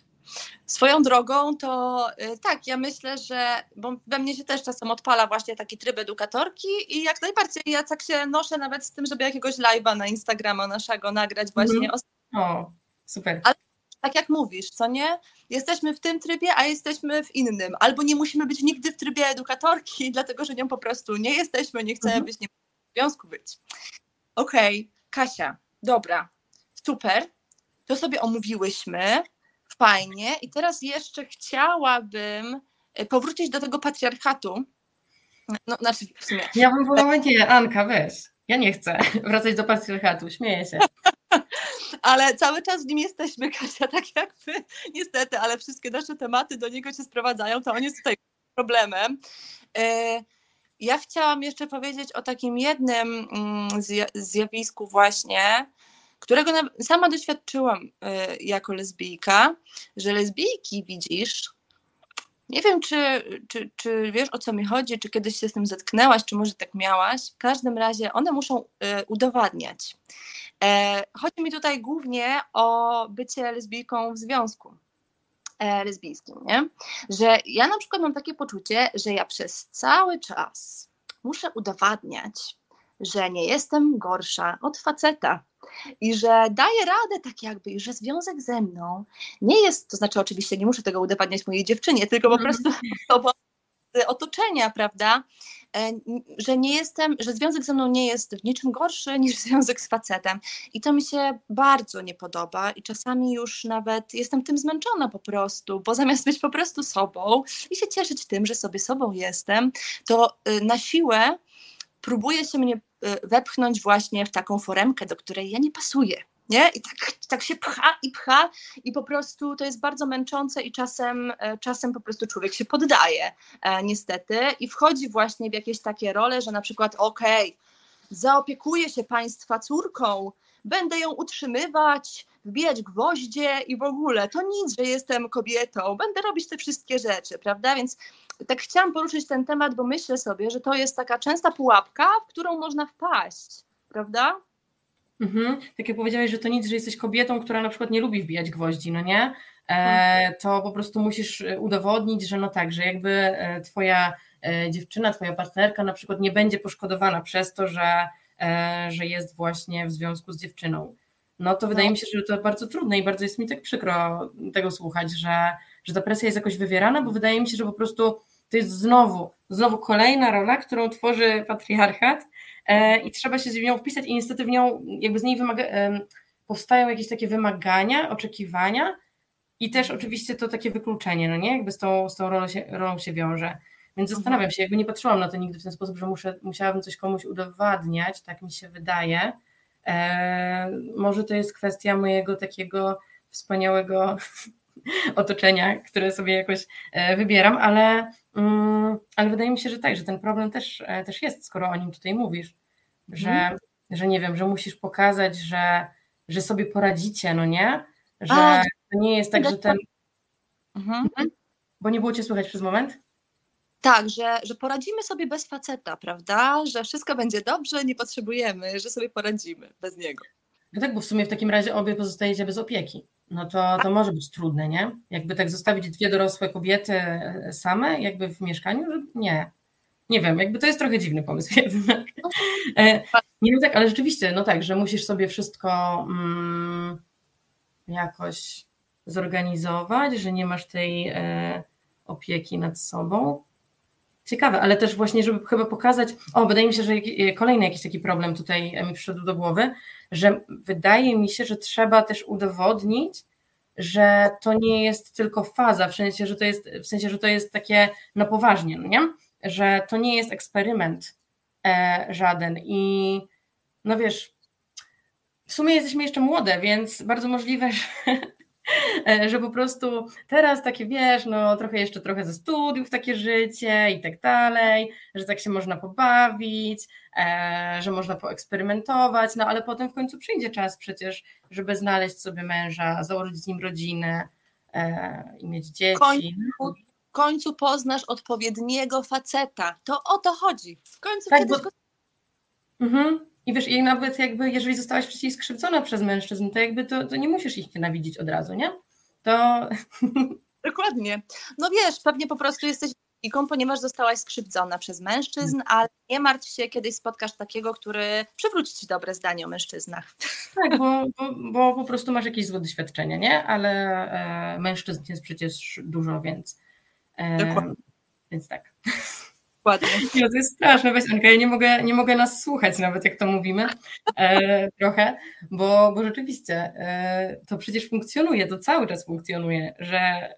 Swoją drogą to tak, ja myślę, że, bo we mnie się też czasem odpala właśnie taki tryb edukatorki i jak najbardziej ja tak się noszę nawet z tym, żeby jakiegoś live'a na Instagrama naszego nagrać właśnie. Mm. O, super. Ale tak jak mówisz, co nie? Jesteśmy w tym trybie, a jesteśmy w innym. Albo nie musimy być nigdy w trybie edukatorki, dlatego że nią po prostu nie jesteśmy, nie chcemy mhm. być, nie w związku być. Okej, okay. Kasia, dobra, super. To sobie omówiłyśmy, fajnie. I teraz jeszcze chciałabym e, powrócić do tego patriarchatu. No, znaczy w sumie. Ja bym wolała nie, Anka, weź. Ja nie chcę wracać do patriarchatu, śmieję się. Ale cały czas w nim jesteśmy, Kasia, tak jak my, niestety, ale wszystkie nasze tematy do niego się sprowadzają, to on jest tutaj problemem. E, ja chciałam jeszcze powiedzieć o takim jednym mm, zjawisku właśnie, którego sama doświadczyłam e, jako lesbijka, że lesbijki, widzisz, nie wiem, czy, czy, czy wiesz o co mi chodzi, czy kiedyś się z tym zetknęłaś, czy może tak miałaś. W każdym razie one muszą y, udowadniać. E, chodzi mi tutaj głównie o bycie lesbijką w związku e, lesbijskim, nie? Że ja na przykład mam takie poczucie, że ja przez cały czas muszę udowadniać, że nie jestem gorsza od faceta i że daję radę tak jakby, i że związek ze mną nie jest, to znaczy oczywiście nie muszę tego udowadniać mojej dziewczynie, tylko po mhm. prostu osobom z otoczenia, prawda, że nie jestem, że związek ze mną nie jest w niczym gorszy niż związek z facetem i to mi się bardzo nie podoba i czasami już nawet jestem tym zmęczona po prostu, bo zamiast być po prostu sobą i się cieszyć tym, że sobie sobą jestem, to y, na siłę próbuje się mnie y, wepchnąć właśnie w taką foremkę, do której ja nie pasuję. Nie? I tak, tak się pcha i pcha, i po prostu to jest bardzo męczące, i czasem, e, czasem po prostu człowiek się poddaje, e, niestety, i wchodzi właśnie w jakieś takie role, że na przykład, okej, okay, zaopiekuję się państwa córką, będę ją utrzymywać, wbijać gwoździe i w ogóle. To nic, że jestem kobietą, będę robić te wszystkie rzeczy, prawda? Więc tak chciałam poruszyć ten temat, bo myślę sobie, że to jest taka częsta pułapka, w którą można wpaść, prawda? Mhm. Tak jak powiedziałeś, że to nic, że jesteś kobietą, która na przykład nie lubi wbijać gwoździ, no nie? E, to po prostu musisz udowodnić, że no tak, że jakby e, twoja e, dziewczyna, twoja partnerka na przykład nie będzie poszkodowana przez to, że, e, że jest właśnie w związku z dziewczyną. No to wydaje no. mi się, że to bardzo trudne i bardzo jest mi tak przykro tego słuchać, że, że ta presja jest jakoś wywierana, bo wydaje mi się, że po prostu to jest znowu, znowu kolejna rola, którą tworzy patriarchat e, i trzeba się z nią wpisać i niestety w nią, jakby z niej wymaga, e, powstają jakieś takie wymagania, oczekiwania i też oczywiście to takie wykluczenie, no nie? Jakby z tą, z tą rolą, się, rolą się wiąże. Więc Mhm. zastanawiam się, jakby nie patrzyłam na to nigdy w ten sposób, że muszę, musiałabym coś komuś udowadniać, tak mi się wydaje. E, może to jest kwestia mojego takiego wspaniałego otoczenia, które sobie jakoś e, wybieram, ale, mm, ale wydaje mi się, że tak, że ten problem też, e, też jest, skoro o nim tutaj mówisz, że, Mhm. że nie wiem, że musisz pokazać, że, że sobie poradzicie, no nie? Że A, to nie jest tak, że ten. Mhm. Bo nie było cię słychać przez moment? Tak, że, że poradzimy sobie bez faceta, prawda? Że wszystko będzie dobrze, nie potrzebujemy, że sobie poradzimy bez niego. No tak, bo w sumie w takim razie obie pozostajecie bez opieki. No to, to może być trudne, nie? Jakby tak zostawić dwie dorosłe kobiety e, same, jakby w mieszkaniu, nie. Nie wiem, jakby to jest trochę dziwny pomysł. E, Nie wiem tak, ale rzeczywiście, no tak, że musisz sobie wszystko mm, jakoś zorganizować, że nie masz tej e, opieki nad sobą. Ciekawe, ale też właśnie, żeby chyba pokazać, o, wydaje mi się, że jak- kolejny jakiś taki problem tutaj mi przyszedł do głowy, że wydaje mi się, że trzeba też udowodnić, że to nie jest tylko faza, w sensie, że to jest, w sensie, że to jest takie na poważnie, no nie? Że to nie jest eksperyment e, żaden i no wiesz, w sumie jesteśmy jeszcze młode, więc bardzo możliwe, że, e, że po prostu teraz takie wiesz, no trochę jeszcze trochę ze studiów takie życie i tak dalej, że tak się można pobawić, e, że można poeksperymentować, no ale potem w końcu przyjdzie czas przecież, żeby znaleźć sobie męża, założyć z nim rodzinę e, i mieć dzieci. końcu- W końcu poznasz odpowiedniego faceta. To o to chodzi. W końcu Tak, kiedyś bo- go... Mhm. I wiesz, i nawet jakby, jeżeli zostałaś wcześniej skrzywdzona przez mężczyzn, to jakby to, to nie musisz ich nienawidzić od razu, nie? To Dokładnie. No wiesz, pewnie po prostu jesteś iką, ponieważ zostałaś skrzywdzona przez mężczyzn, ale nie martw się, kiedyś spotkasz takiego, który przywróci ci dobre zdanie o mężczyznach. tak, bo, bo, bo po prostu masz jakieś złe doświadczenie, nie? Ale e, mężczyzn jest przecież dużo, więc e, Dokładnie. więc tak. Dokładnie. No to jest straszne, weź Anka, ja nie mogę, nie mogę nas słuchać nawet, jak to mówimy e, trochę, bo, bo rzeczywiście e, to przecież funkcjonuje, to cały czas funkcjonuje, że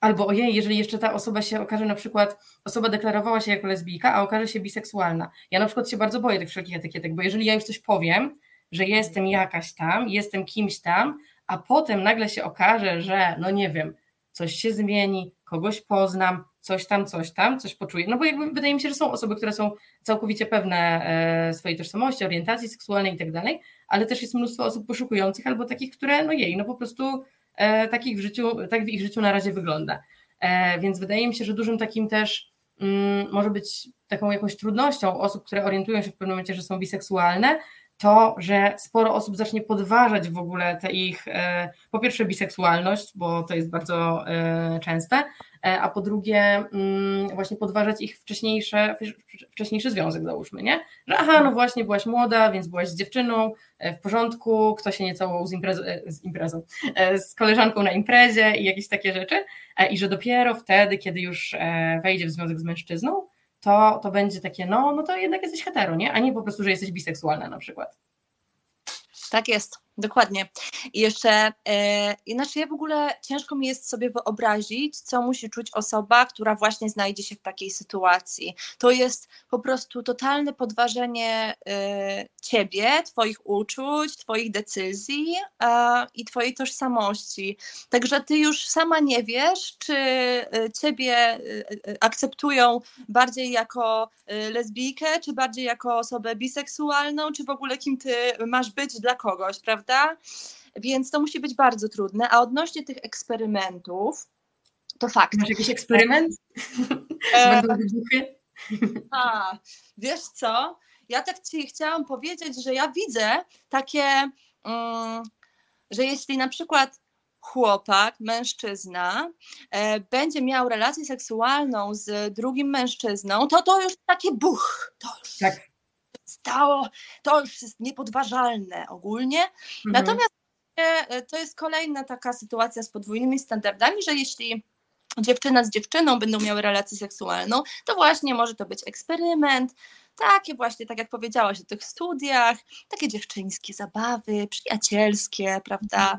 albo ojej, jeżeli jeszcze ta osoba się okaże na przykład, osoba deklarowała się jako lesbijka, a okaże się biseksualna. Ja na przykład się bardzo boję tych wszelkich etykietek, bo jeżeli ja już coś powiem, że jestem jakaś tam, jestem kimś tam, a potem nagle się okaże, że no nie wiem, coś się zmieni, kogoś poznam, coś tam, coś tam, coś poczuję. No bo jakby wydaje mi się, że są osoby, które są całkowicie pewne e, swojej tożsamości, orientacji seksualnej i tak dalej, ale też jest mnóstwo osób poszukujących albo takich, które no jej, no po prostu e, takich w życiu, tak w ich życiu na razie wygląda. E, więc wydaje mi się, że dużym takim też mm, może być taką jakąś trudnością osób, które orientują się w pewnym momencie, że są biseksualne, to, że sporo osób zacznie podważać w ogóle tę ich, e, po pierwsze biseksualność, bo to jest bardzo e, częste, e, a po drugie mm, właśnie podważać ich wcześniejsze, wcześniejszy związek, załóżmy, nie? Że aha, no właśnie byłaś młoda, więc byłaś z dziewczyną, w porządku, kto się nie całował z, z imprezą, z koleżanką na imprezie i jakieś takie rzeczy i że dopiero wtedy, kiedy już wejdzie w związek z mężczyzną, to, to będzie takie, no, no to jednak jesteś hetero, nie? A nie po prostu, że jesteś biseksualna na przykład. Tak jest, dokładnie. I jeszcze, e, inaczej ja w ogóle ciężko mi jest sobie wyobrazić, co musi czuć osoba, która właśnie znajdzie się w takiej sytuacji. To jest po prostu totalne podważenie e, ciebie, twoich uczuć, twoich decyzji e, i twojej tożsamości. Także ty już sama nie wiesz, czy e, ciebie akceptują bardziej jako lesbijkę, czy bardziej jako osobę biseksualną, czy w ogóle kim ty masz być dla kogoś, prawda? Więc to musi być bardzo trudne. A odnośnie tych eksperymentów, to fakt. Masz jakiś eksperyment? E, a, wiesz co? Ja tak ci chciałam powiedzieć, że ja widzę takie, mm, że jeśli na przykład chłopak, mężczyzna e, będzie miał relację seksualną z drugim mężczyzną, to to już takie buch, to już Tak. Stało, to już jest niepodważalne ogólnie. Mhm. Natomiast e, to jest kolejna taka sytuacja z podwójnymi standardami, że jeśli dziewczyna z dziewczyną będą miały relację seksualną, to właśnie może to być eksperyment, takie właśnie, tak jak powiedziałaś o tych studiach, takie dziewczyńskie zabawy, przyjacielskie, prawda?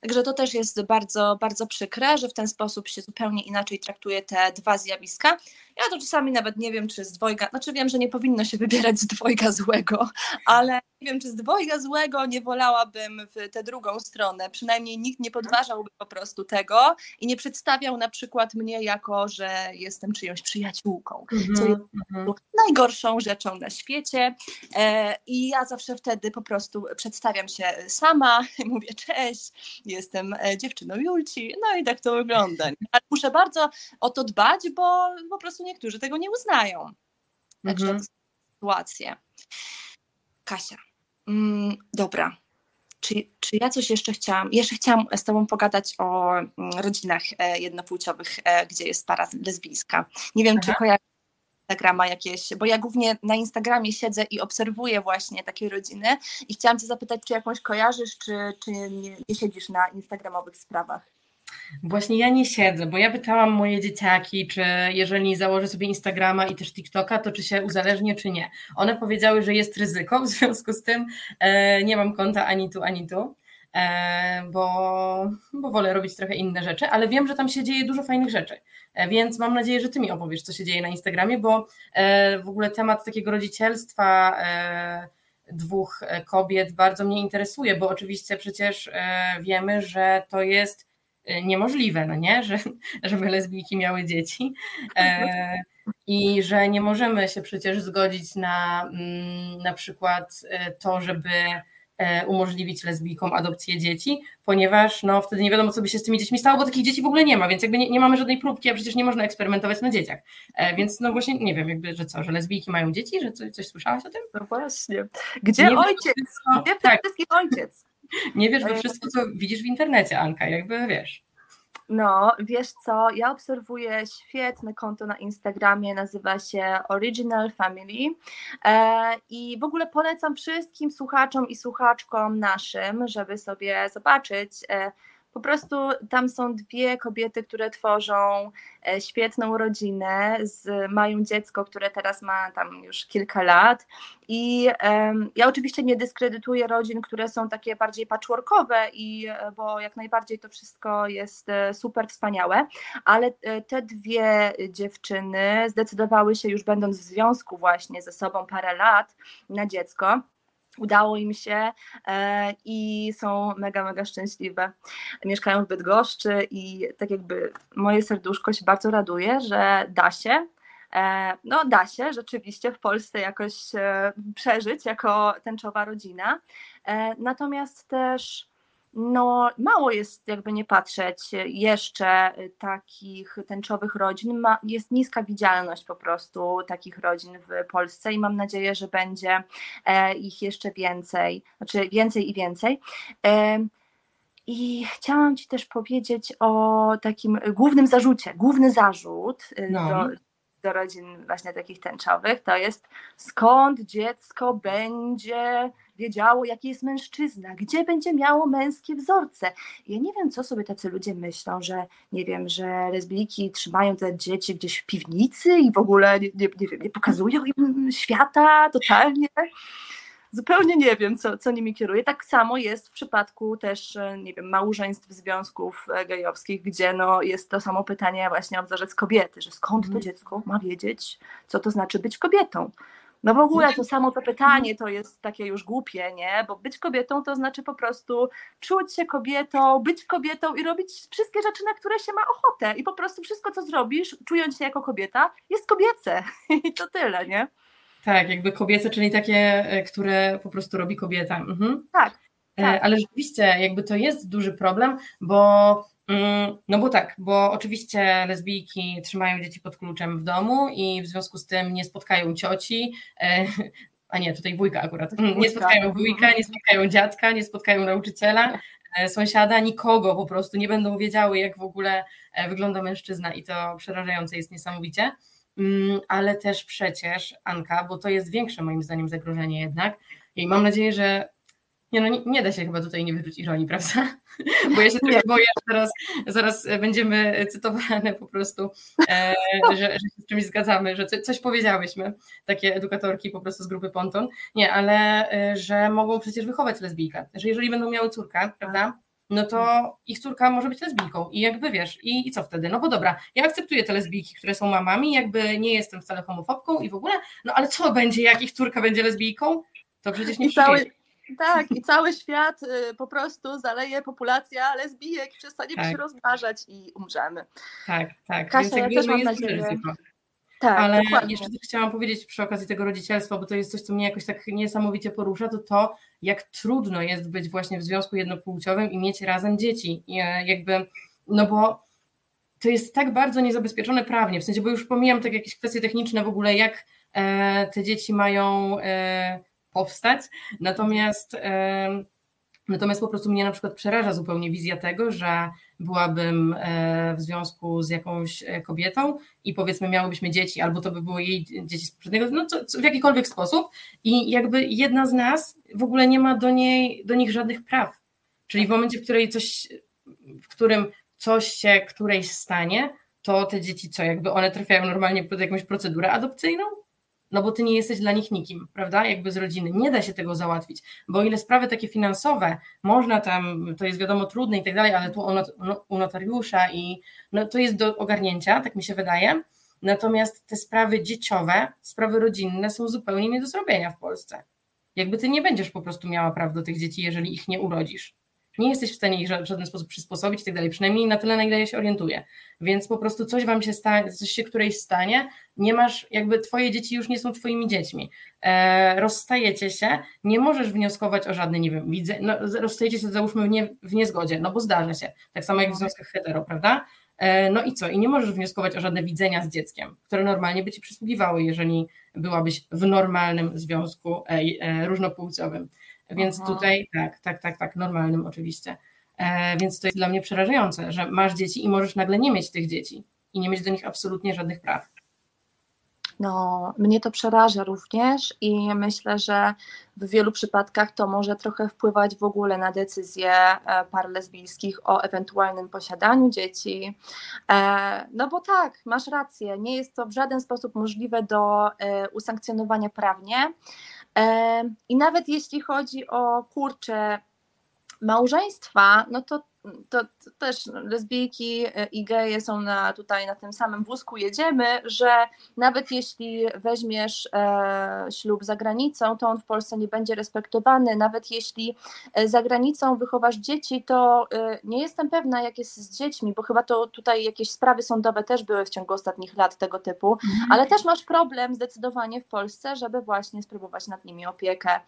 Także to też jest bardzo, bardzo przykre, że w ten sposób się zupełnie inaczej traktuje te dwa zjawiska. Ja to czasami nawet nie wiem, czy z dwojga, znaczy wiem, że nie powinno się wybierać z dwojga złego, ale nie wiem, czy z dwojga złego nie wolałabym w tę drugą stronę. Przynajmniej nikt nie podważałby po prostu tego i nie przedstawiał na przykład mnie jako, że jestem czyjąś przyjaciółką, co Mhm, jest mhm. najgorszą rzeczą na świecie. E, I ja zawsze wtedy po prostu przedstawiam się sama, mówię cześć, jestem e, dziewczyną Julci, no i tak to wygląda. nie? Ale muszę bardzo o to dbać, bo po prostu niektórzy tego nie uznają. Także Mhm. sytuacje. Kasia, mm, dobra. Czy, czy ja coś jeszcze chciałam? Jeszcze chciałam z Tobą pogadać o mm, rodzinach e, jednopłciowych, e, gdzie jest para lesbijska. Nie wiem, czy Aha. kojarzysz Instagrama jakieś, bo ja głównie na Instagramie siedzę i obserwuję właśnie takie rodziny i chciałam Cię zapytać, czy jakąś kojarzysz, czy, czy nie, nie siedzisz na instagramowych sprawach? Właśnie ja nie siedzę, bo ja pytałam moje dzieciaki, czy jeżeli założę sobie Instagrama i też TikToka, to czy się uzależnię, czy nie. One powiedziały, że jest ryzyko, w związku z tym e, nie mam konta ani tu, ani tu, e, bo, bo wolę robić trochę inne rzeczy, ale wiem, że tam się dzieje dużo fajnych rzeczy, e, więc mam nadzieję, że Ty mi opowiesz, co się dzieje na Instagramie, bo e, w ogóle temat takiego rodzicielstwa e, dwóch e, kobiet bardzo mnie interesuje, bo oczywiście przecież wiemy, że to jest niemożliwe, no nie, że, żeby lesbijki miały dzieci e, i że nie możemy się przecież zgodzić na mm, na przykład e, to, żeby e, umożliwić lesbijkom adopcję dzieci, ponieważ no wtedy nie wiadomo, co by się z tymi dziećmi stało, bo takich dzieci w ogóle nie ma, więc jakby nie, nie mamy żadnej próbki, a przecież nie można eksperymentować na dzieciach. E, więc no właśnie nie wiem, jakby, że co, że lesbijki mają dzieci, że coś, coś słyszałaś o tym? No właśnie. Gdzie Nie wiem, ojciec? wszystko- Gdzie tak, wszystkich ojciec? Nie wiesz we wszystko, co widzisz w internecie, Anka, jakby wiesz. No, wiesz co, ja obserwuję świetne konto na Instagramie, nazywa się Original Family e, i w ogóle polecam wszystkim słuchaczom i słuchaczkom naszym, żeby sobie zobaczyć. E, po prostu tam są dwie kobiety, które tworzą e, świetną rodzinę, z, mają dziecko, które teraz ma tam już kilka lat i em, ja oczywiście nie dyskredytuję rodzin, które są takie bardziej patchworkowe, i, e, bo jak najbardziej to wszystko jest e, super wspaniałe, ale te dwie dziewczyny zdecydowały się już będąc w związku właśnie ze sobą parę lat na dziecko. Udało im się e, i są mega, mega szczęśliwe. Mieszkają w Bydgoszczy i tak jakby moje serduszko się bardzo raduje, że da się. E, no, da się rzeczywiście w Polsce jakoś e, przeżyć jako tęczowa rodzina. Natomiast też no, mało jest, jakby nie patrzeć, jeszcze takich tęczowych rodzin. Ma, jest niska widzialność po prostu takich rodzin w Polsce i mam nadzieję, że będzie e, ich jeszcze więcej, znaczy więcej i więcej. E, I chciałam Ci też powiedzieć o takim głównym zarzucie. Główny zarzut y, No. do, do rodzin właśnie takich tęczowych to jest skąd dziecko będzie wiedziało, jaki jest mężczyzna, gdzie będzie miało męskie wzorce. Ja nie wiem, co sobie tacy ludzie myślą, że nie wiem, że lesbijki trzymają te dzieci gdzieś w piwnicy i w ogóle nie, nie, nie nie pokazują im świata totalnie. Zupełnie nie wiem, co, co nimi kieruje. Tak samo jest w przypadku też, e, nie wiem, małżeństw, związków e, gejowskich, gdzie no, jest to samo pytanie właśnie o wzorzec kobiety, że skąd to Mhm. dziecko ma wiedzieć, co to znaczy być kobietą. No w ogóle to samo to pytanie to jest takie już głupie, nie? Bo być kobietą to znaczy po prostu czuć się kobietą, być kobietą i robić wszystkie rzeczy, na które się ma ochotę. I po prostu wszystko, co zrobisz, czując się jako kobieta, jest kobiece. I to tyle, nie? Tak, jakby kobiece, czyli takie, e, które po prostu robi kobieta. Mhm. Tak. E, Tak. Ale rzeczywiście, jakby to jest duży problem, bo mm, no bo tak, bo oczywiście lesbijki trzymają dzieci pod kluczem w domu i w związku z tym nie spotkają cioci, e, a nie, tutaj wujka akurat, Mm, nie spotkają wujka, nie spotkają dziadka, nie spotkają nauczyciela, sąsiada, nikogo po prostu, nie będą wiedziały, jak w ogóle wygląda mężczyzna i to przerażające jest niesamowicie. Mm, Ale też przecież, Anka, bo to jest większe moim zdaniem zagrożenie jednak, i mam nadzieję, że Nie, no nie, nie, da się chyba tutaj nie wyczuć ironii, prawda? Bo ja się trochę boję, że zaraz, zaraz będziemy cytowane po prostu, e, że, że, się z czymś zgadzamy, że coś powiedziałyśmy, takie edukatorki po prostu z grupy Ponton. Nie, ale e, że mogą przecież wychować lesbijkę, że jeżeli będą miały córkę, prawda? No to ich córka może być lesbijką i jakby wiesz, i, i co wtedy? No bo dobra, ja akceptuję te lesbijki, które są mamami, jakby nie jestem wcale homofobką i w ogóle, no ale co będzie, jak ich córka będzie lesbijką? To przecież nie I cały, Tak, i cały świat y, po prostu zaleje populacja lesbijek, przestaniemy tak. się rozmnażać i umrzemy. Tak, tak. Kasia, Więc ja też mam nadzieję. Tak, Ale dokładnie. jeszcze chciałam powiedzieć przy okazji tego rodzicielstwa, bo to jest coś, co mnie jakoś tak niesamowicie porusza, to to, jak trudno jest być właśnie w związku jednopłciowym i mieć razem dzieci. I e, jakby, no bo to jest tak bardzo niezabezpieczone prawnie, w sensie, bo już pomijam tak jakieś kwestie techniczne w ogóle, jak e, te dzieci mają e, powstać, natomiast Natomiast po prostu mnie na przykład przeraża zupełnie wizja tego, że byłabym e, w związku z jakąś e, kobietą i powiedzmy miałybyśmy dzieci, albo to by było jej dzieci z poprzedniego, no co, co, w jakikolwiek sposób i jakby jedna z nas w ogóle nie ma do, niej, do nich żadnych praw. Czyli w momencie, w której coś, w którym coś się którejś stanie, to te dzieci co, jakby one trafiają normalnie pod jakąś procedurę adopcyjną? No bo ty nie jesteś dla nich nikim, prawda? Jakby z rodziny. Nie da się tego załatwić, bo ile sprawy takie finansowe można tam, to jest wiadomo trudne i tak dalej, ale tu u notariusza i no, to jest do ogarnięcia, tak mi się wydaje. Natomiast te sprawy dzieciowe, sprawy rodzinne są zupełnie nie do zrobienia w Polsce. Jakby ty nie będziesz po prostu miała praw do tych dzieci, jeżeli ich nie urodzisz nie jesteś w stanie ich w żaden sposób przysposobić i tak dalej, przynajmniej na tyle, na ile ja się orientuję. Więc po prostu coś wam się stanie, coś się którejś stanie, nie masz, jakby twoje dzieci już nie są twoimi dziećmi. E, rozstajecie się, nie możesz wnioskować o żadne, nie wiem, widzę, no, rozstajecie się załóżmy w, nie, w niezgodzie, no bo zdarza się, tak samo jak w związkach hetero, prawda? E, no i co? I nie możesz wnioskować o żadne widzenia z dzieckiem, które normalnie by ci przysługiwały, jeżeli byłabyś w normalnym związku e, e, różnopłciowym. Więc Aha. tutaj tak, tak, tak, tak, normalnym oczywiście. E, więc to jest dla mnie przerażające, że masz dzieci i możesz nagle nie mieć tych dzieci i nie mieć do nich absolutnie żadnych praw. No, mnie to przeraża również i myślę, że w wielu przypadkach to może trochę wpływać w ogóle na decyzje e, par lesbijskich o ewentualnym posiadaniu dzieci. E, no bo tak, masz rację, nie jest to w żaden sposób możliwe do e, usankcjonowania prawnie. I nawet jeśli chodzi o kurcze małżeństwa, no to, to, to, też lesbijki i geje są na, tutaj na tym samym wózku jedziemy, że nawet jeśli weźmiesz e, ślub za granicą, to on w Polsce nie będzie respektowany, nawet jeśli e, za granicą wychowasz dzieci, to e, nie jestem pewna jak jest z dziećmi, bo chyba to tutaj jakieś sprawy sądowe też były w ciągu ostatnich lat tego typu, mhm. ale też masz problem zdecydowanie w Polsce, żeby właśnie spróbować nad nimi opiekę.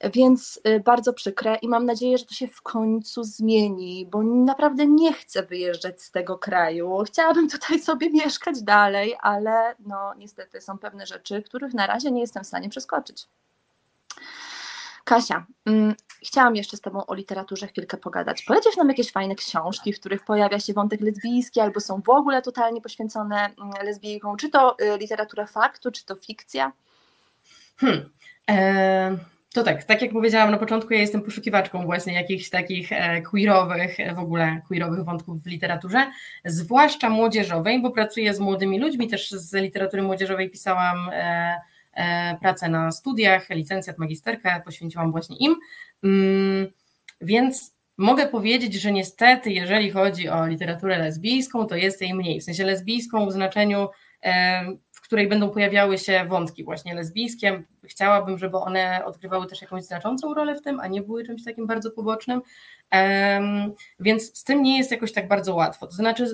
Więc y, bardzo przykre i mam nadzieję, że to się w końcu zmieni, bo naprawdę nie chcę wyjeżdżać z tego kraju. Chciałabym tutaj sobie mieszkać dalej, ale no niestety są pewne rzeczy, których na razie nie jestem w stanie przeskoczyć. Kasia, mm, chciałam jeszcze z Tobą o literaturze chwilkę pogadać. Polecisz nam jakieś fajne książki, w których pojawia się wątek lesbijski, albo są w ogóle totalnie poświęcone mm, lesbijkom? Czy to y, literatura faktu, czy to fikcja? Hmm. E to tak, tak jak powiedziałam na początku, ja jestem poszukiwaczką właśnie jakichś takich e, queerowych, e, w ogóle queerowych wątków w literaturze, zwłaszcza młodzieżowej, bo pracuję z młodymi ludźmi, też z literatury młodzieżowej pisałam e, pracę na studiach, licencjat, magisterkę, poświęciłam właśnie im, mm, więc mogę powiedzieć, że niestety, jeżeli chodzi o literaturę lesbijską, to jest jej mniej, w sensie lesbijską w znaczeniu której będą pojawiały się wątki właśnie lesbijskie. Chciałabym, żeby one odgrywały też jakąś znaczącą rolę w tym, a nie były czymś takim bardzo pobocznym. Więc z tym nie jest jakoś tak bardzo łatwo. To znaczy,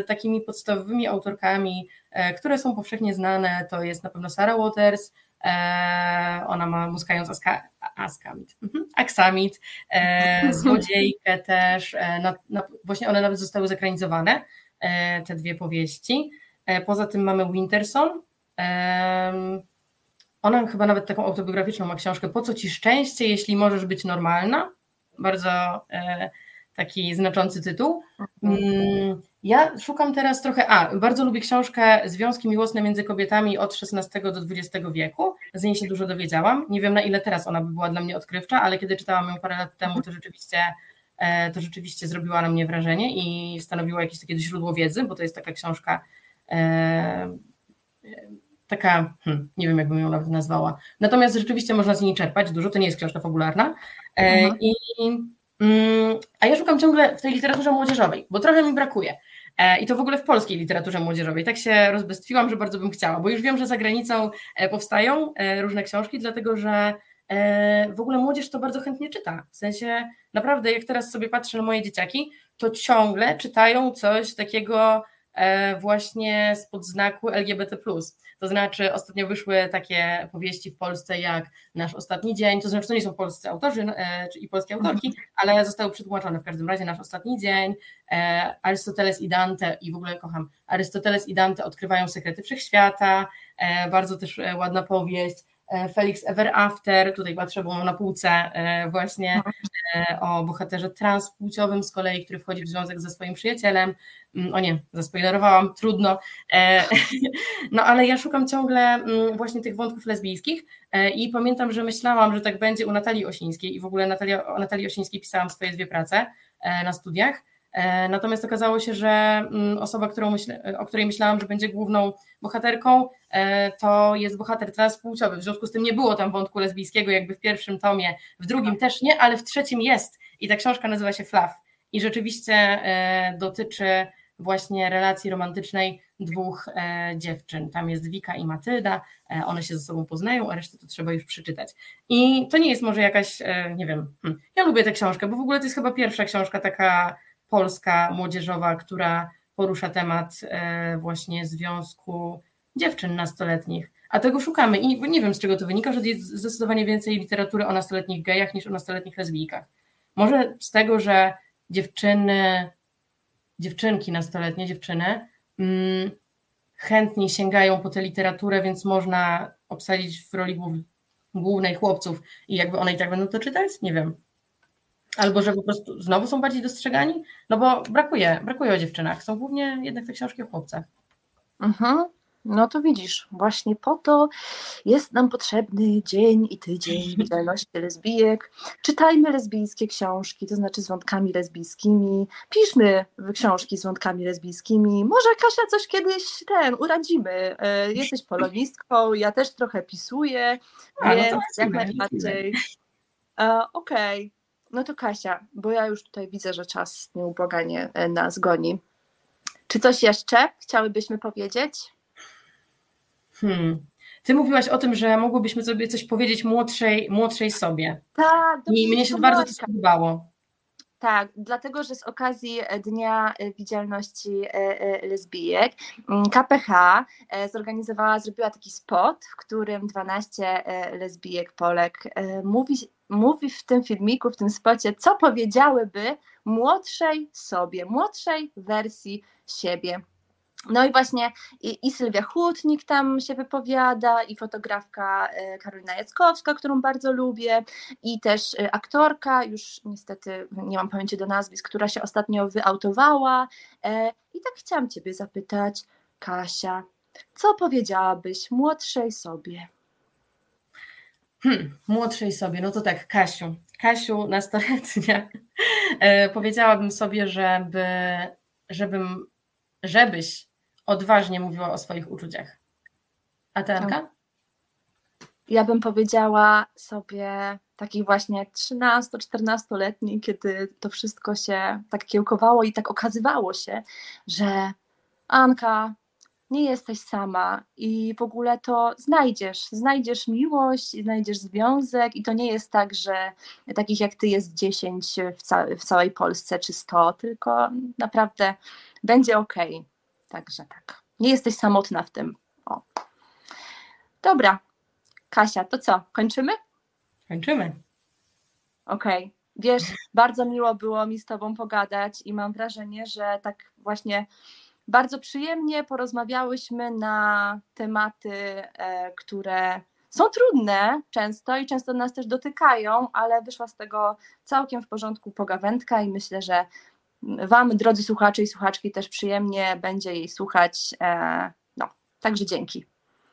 y, takimi podstawowymi autorkami, y, które są powszechnie znane, to jest na pewno Sarah Waters. Y, ona ma muskając aska, askamit, mhm, aksamit, złodziejkę też. Na, na, właśnie one nawet zostały zekranizowane, te dwie powieści. E, poza tym mamy Winterson. Ona chyba nawet taką autobiograficzną ma książkę Po co ci szczęście, jeśli możesz być normalna? Bardzo, e, taki znaczący tytuł. Mm, ja szukam teraz trochę, a bardzo lubię książkę Związki miłosne między kobietami od XVI do XX wieku, z niej się dużo dowiedziałam, nie wiem na ile teraz ona by była dla mnie odkrywcza, ale kiedy czytałam ją parę lat temu, to rzeczywiście e, to rzeczywiście zrobiła na mnie wrażenie i stanowiła jakieś takie źródło wiedzy, bo to jest taka książka taka, hmm, nie wiem jakbym ją nawet nazwała, natomiast rzeczywiście można z niej czerpać dużo, to nie jest książka fabularna mhm. i mm, a ja szukam ciągle w tej literaturze młodzieżowej, bo trochę mi brakuje. E, I to w ogóle w polskiej literaturze młodzieżowej. Tak się rozbestwiłam, że bardzo bym chciała, bo już wiem, że za granicą e, powstają e, różne książki, dlatego że w ogóle młodzież to bardzo chętnie czyta. W sensie naprawdę, jak teraz sobie patrzę na moje dzieciaki, to ciągle czytają coś takiego właśnie spod znaku LGBT. To znaczy, ostatnio wyszły takie powieści w Polsce jak Nasz Ostatni Dzień, to znaczy, to nie są polscy autorzy e, i polskie autorki, mhm. ale zostały przetłumaczone w każdym razie Nasz Ostatni Dzień, e, Arystoteles i Dante, i w ogóle kocham, Arystoteles i Dante odkrywają sekrety wszechświata, e, bardzo też ładna powieść, Felix Ever After, tutaj patrzę, bo mam na półce właśnie mhm. o bohaterze transpłciowym z kolei, który wchodzi w związek ze swoim przyjacielem, Mm, o nie, zaspoilerowałam, trudno. E, no ale ja szukam ciągle mm, właśnie tych wątków lesbijskich e, i pamiętam, że myślałam, że tak będzie u Natalii Osińskiej i w ogóle Natalia, o Natalii Osińskiej pisałam swoje dwie prace e, na studiach. Natomiast okazało się, że mm, osoba, myślę, o której myślałam, że będzie główną bohaterką, to jest bohater transpłciowy. W związku z tym nie było tam wątku lesbijskiego, jakby w pierwszym tomie, w drugim też nie, ale w trzecim jest. I ta książka nazywa się Flaw. I rzeczywiście dotyczy właśnie relacji romantycznej dwóch e, dziewczyn. Tam jest Wika i Matylda, e, one się ze sobą poznają, a resztę to trzeba już przeczytać. I to nie jest może jakaś, e, nie wiem, hm, ja lubię tę książkę, bo w ogóle to jest chyba pierwsza książka taka polska, młodzieżowa, która porusza temat e, właśnie związku dziewczyn nastoletnich. A tego szukamy i nie wiem z czego to wynika, że jest zdecydowanie więcej literatury o nastoletnich gejach niż o nastoletnich lesbijkach. Może z tego, że dziewczyny dziewczynki, nastoletnie dziewczyny, mm, chętniej sięgają po tę literaturę, więc można obsadzić w roli głównej chłopców i jakby one i tak będą to czytać? Nie wiem. Albo że po prostu znowu są bardziej dostrzegani? No bo brakuje, brakuje o dziewczynach. Są głównie jednak te książki o chłopcach. Mhm. No to widzisz, właśnie po to jest nam potrzebny dzień i tydzień widzialności lesbijek. Czytajmy lesbijskie książki, to znaczy z wątkami lesbijskimi. Piszmy książki z wątkami lesbijskimi. Może Kasia coś kiedyś ten uradzimy. E, jesteś polonistką, ja też trochę pisuję, A, więc no jak najbardziej. E, okej, okay. No to Kasia, bo ja już tutaj widzę, że czas nieubłaganie e, nas goni. Czy coś jeszcze chciałybyśmy powiedzieć? Hmm. Ty mówiłaś o tym, że mogłybyśmy sobie coś powiedzieć młodszej, młodszej sobie. Tak. I mnie się bardzo to spodobało. Tak, dlatego, że z okazji Dnia Widzialności e, e, Lesbijek mm, KPH e, zorganizowała, zrobiła taki spot, w którym 12 lesbijek Polek mówi, mówi w tym filmiku, w tym spocie, co powiedziałyby młodszej sobie, młodszej wersji siebie. No i właśnie i, i Sylwia Hutnik tam się wypowiada, i fotografka e, Karolina Jackowska, którą bardzo lubię, i też e, aktorka, już niestety nie mam pamięci do nazwisk, która się ostatnio wyautowała. E, I tak chciałam Ciebie zapytać, Kasia, co powiedziałabyś młodszej sobie? Hmm, młodszej sobie, no to tak, Kasiu. Kasiu, nastoletnia, powiedziałabym sobie, żeby, żebym, żebyś odważnie mówiła o swoich uczuciach. A ty, Anka? Ja bym powiedziała sobie takich właśnie 13-14-letni, kiedy to wszystko się tak kiełkowało i tak okazywało się, że Anka, nie jesteś sama i w ogóle to znajdziesz, znajdziesz miłość, znajdziesz związek i to nie jest tak, że takich jak ty jest 10 w, ca w całej Polsce czy 100, tylko naprawdę będzie ok. Także tak. Nie jesteś samotna w tym. O. Dobra. Kasia, to co? Kończymy? Kończymy. Okej. Okay. Wiesz, bardzo miło było mi z Tobą pogadać i mam wrażenie, że tak właśnie bardzo przyjemnie porozmawiałyśmy na tematy, e, które są trudne często i często nas też dotykają, ale wyszła z tego całkiem w porządku pogawędka i myślę, że Wam, drodzy słuchacze i słuchaczki, też przyjemnie będzie jej słuchać. E, no, także dzięki.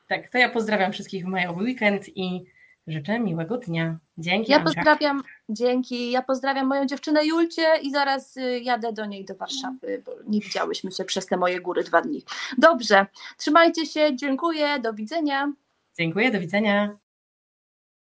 Tak, to ja pozdrawiam wszystkich w majowy weekend i życzę miłego dnia. Dzięki. Ja Andrzej. pozdrawiam, dzięki. Ja pozdrawiam moją dziewczynę Julcie i zaraz y, jadę do niej do Warszawy, bo nie widziałyśmy się przez te moje góry dwa dni. Dobrze, trzymajcie się, dziękuję, do widzenia. Dziękuję, do widzenia.